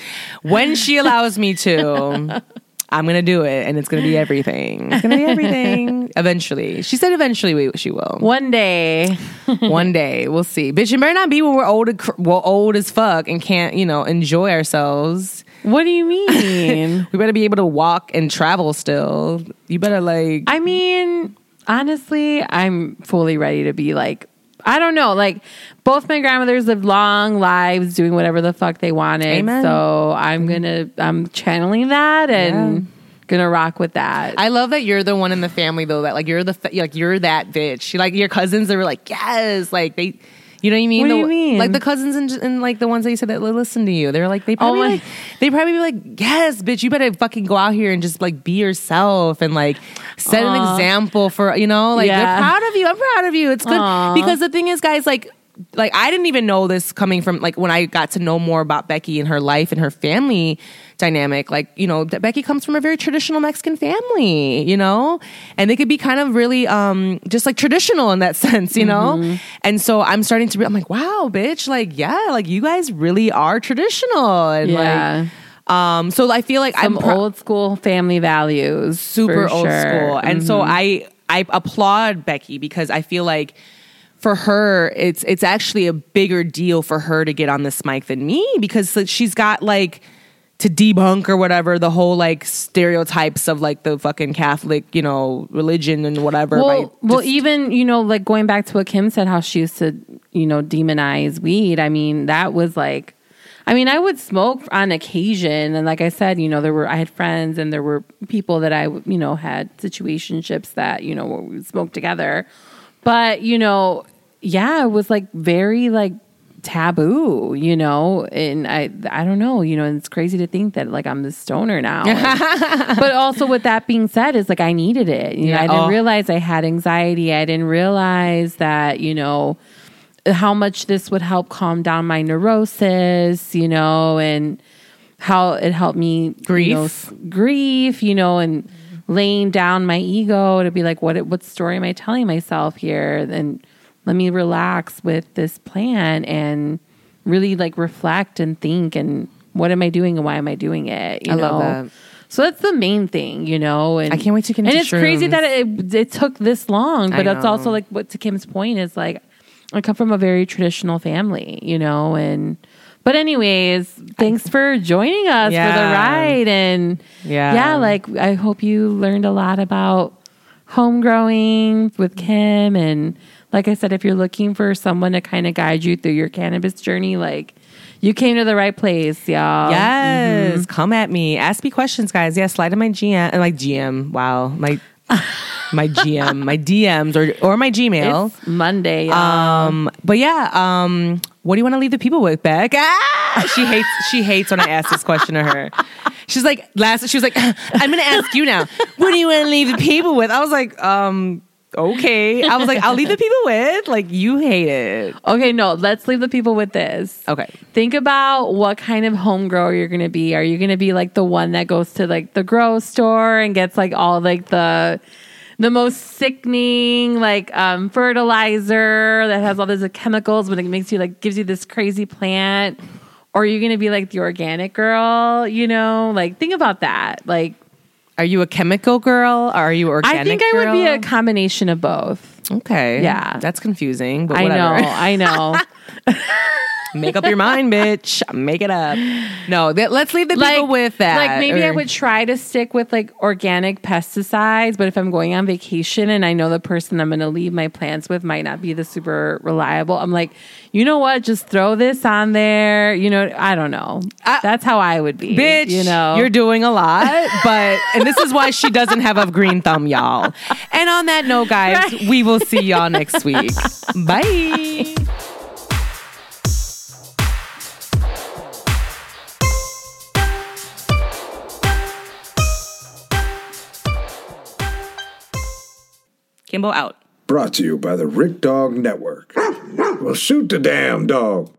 when she allows me to. I'm gonna do it, and it's gonna be everything. It's gonna be everything. eventually, she said. Eventually, we, she will. One day. One day we'll see. Bitch, it better not be when we're old, well, old as fuck and can't, you know, enjoy ourselves. What do you mean? We better be able to walk and travel still. You better like. I mean, honestly, I'm fully ready to be like, I don't know. Like, both my grandmothers lived long lives doing whatever the fuck they wanted. Amen. So I'm gonna, I'm channeling that and gonna rock with that. I love that you're the one in the family though that like you're the like you're that bitch. Like your cousins are like yes, like they. You know what I mean? What do you mean? Like the cousins and, and like the ones that you said that listen to you. They're like they probably oh, my- like, they probably be like yes, bitch. You better fucking go out here and just like be yourself and like set an example for you know like Yeah. they're proud of you. I'm proud of you. It's good Aw. because the thing is, guys, like like I didn't even know this coming from like when I got to know more about Becky and her life and her family dynamic. Like you know, that Becky comes from a very traditional Mexican family, you know, and they could be kind of really um just like traditional in that sense, you know. And so I'm starting to. Be, I'm like, wow, bitch, like yeah, like you guys really are traditional and Yeah. like. Um, so I feel like Some I'm pro- old school family values. super old sure. Mm-hmm. school. And so I I applaud Becky because I feel like for her it's it's actually a bigger deal for her to get on this mic than me because she's got like to debunk or whatever the whole like stereotypes of like the fucking Catholic, you know, religion and whatever. Well, by well, even you know, like going back to what Kim said, how she used to, you know, demonize weed. I mean, that was like, I mean, I would smoke on occasion, and like I said, you know, there were I had friends and there were people that I, you know, had situationships that you know we would smoke together, but you know, yeah, it was like very like taboo, you know, and I I don't know, you know, and it's crazy to think that like I'm the stoner now. but also with that being said is like I needed it. You know, Yeah. I didn't Oh. realize I had anxiety. I didn't realize that, you know, how much this would help calm down my neurosis, you know, and how it helped me Grief. you know, grief, you know, and laying down my ego to be like, what what story am I telling myself here? And let me relax with this plan and really like reflect and think and what am I doing and why am I doing it? You I know? love that. So that's the main thing, you know. And I can't wait to get And into it's crazy that it it took this long, but it's also like what to Kim's point is like I come from a very traditional family, you know, and but anyways, thanks for joining us for the ride and Yeah. yeah, like I hope you learned a lot about home growing with Kim and like I said, if you're looking for someone to kind of guide you through your cannabis journey, like you came to the right place, y'all. Yes, mm-hmm. come at me. Ask me questions, guys. Yeah, slide in my GM, and my GM. Wow, my my GM, my DMs, or or my Gmail. It's Monday. y'all. Um, but yeah, um, what do you want to leave the people with, Beck? Ah! She hates she hates when I ask this question to her. She's like last. She was like, I'm going to ask you now. What do you want to leave the people with? I was like, um, okay. I was like, I'll leave the people with like you hate it. Okay, no, let's leave the people with this. Okay. Think about what kind of home grower you're going to be. Are you going to be like the one that goes to like the grow store and gets like all like the the most sickening like um fertilizer that has all these chemicals but it makes you like gives you this crazy plant? Or are you going to be like the organic girl, you know? Like think about that. Like Are you a chemical girl? Or are you organic? I think I would be a combination of both. okay. Yeah. that's confusing. But I know. I know. Make up your mind, bitch. Make it up. No, th- let's leave the people with that. Like maybe I would try to stick with like organic pesticides, but if I'm going on vacation and I know the person I'm going to leave my plants with might not be the super reliable, I'm like, you know what? Just throw this on there. You know, I don't know. I- That's how I would be. Bitch, you know, you're doing a lot, but and this is why she doesn't have a green thumb, y'all. And on that note, guys, we will see y'all next week. Bye. Kimbo out. Brought to you by the Rick Dog Network. Well, shoot the damn dog.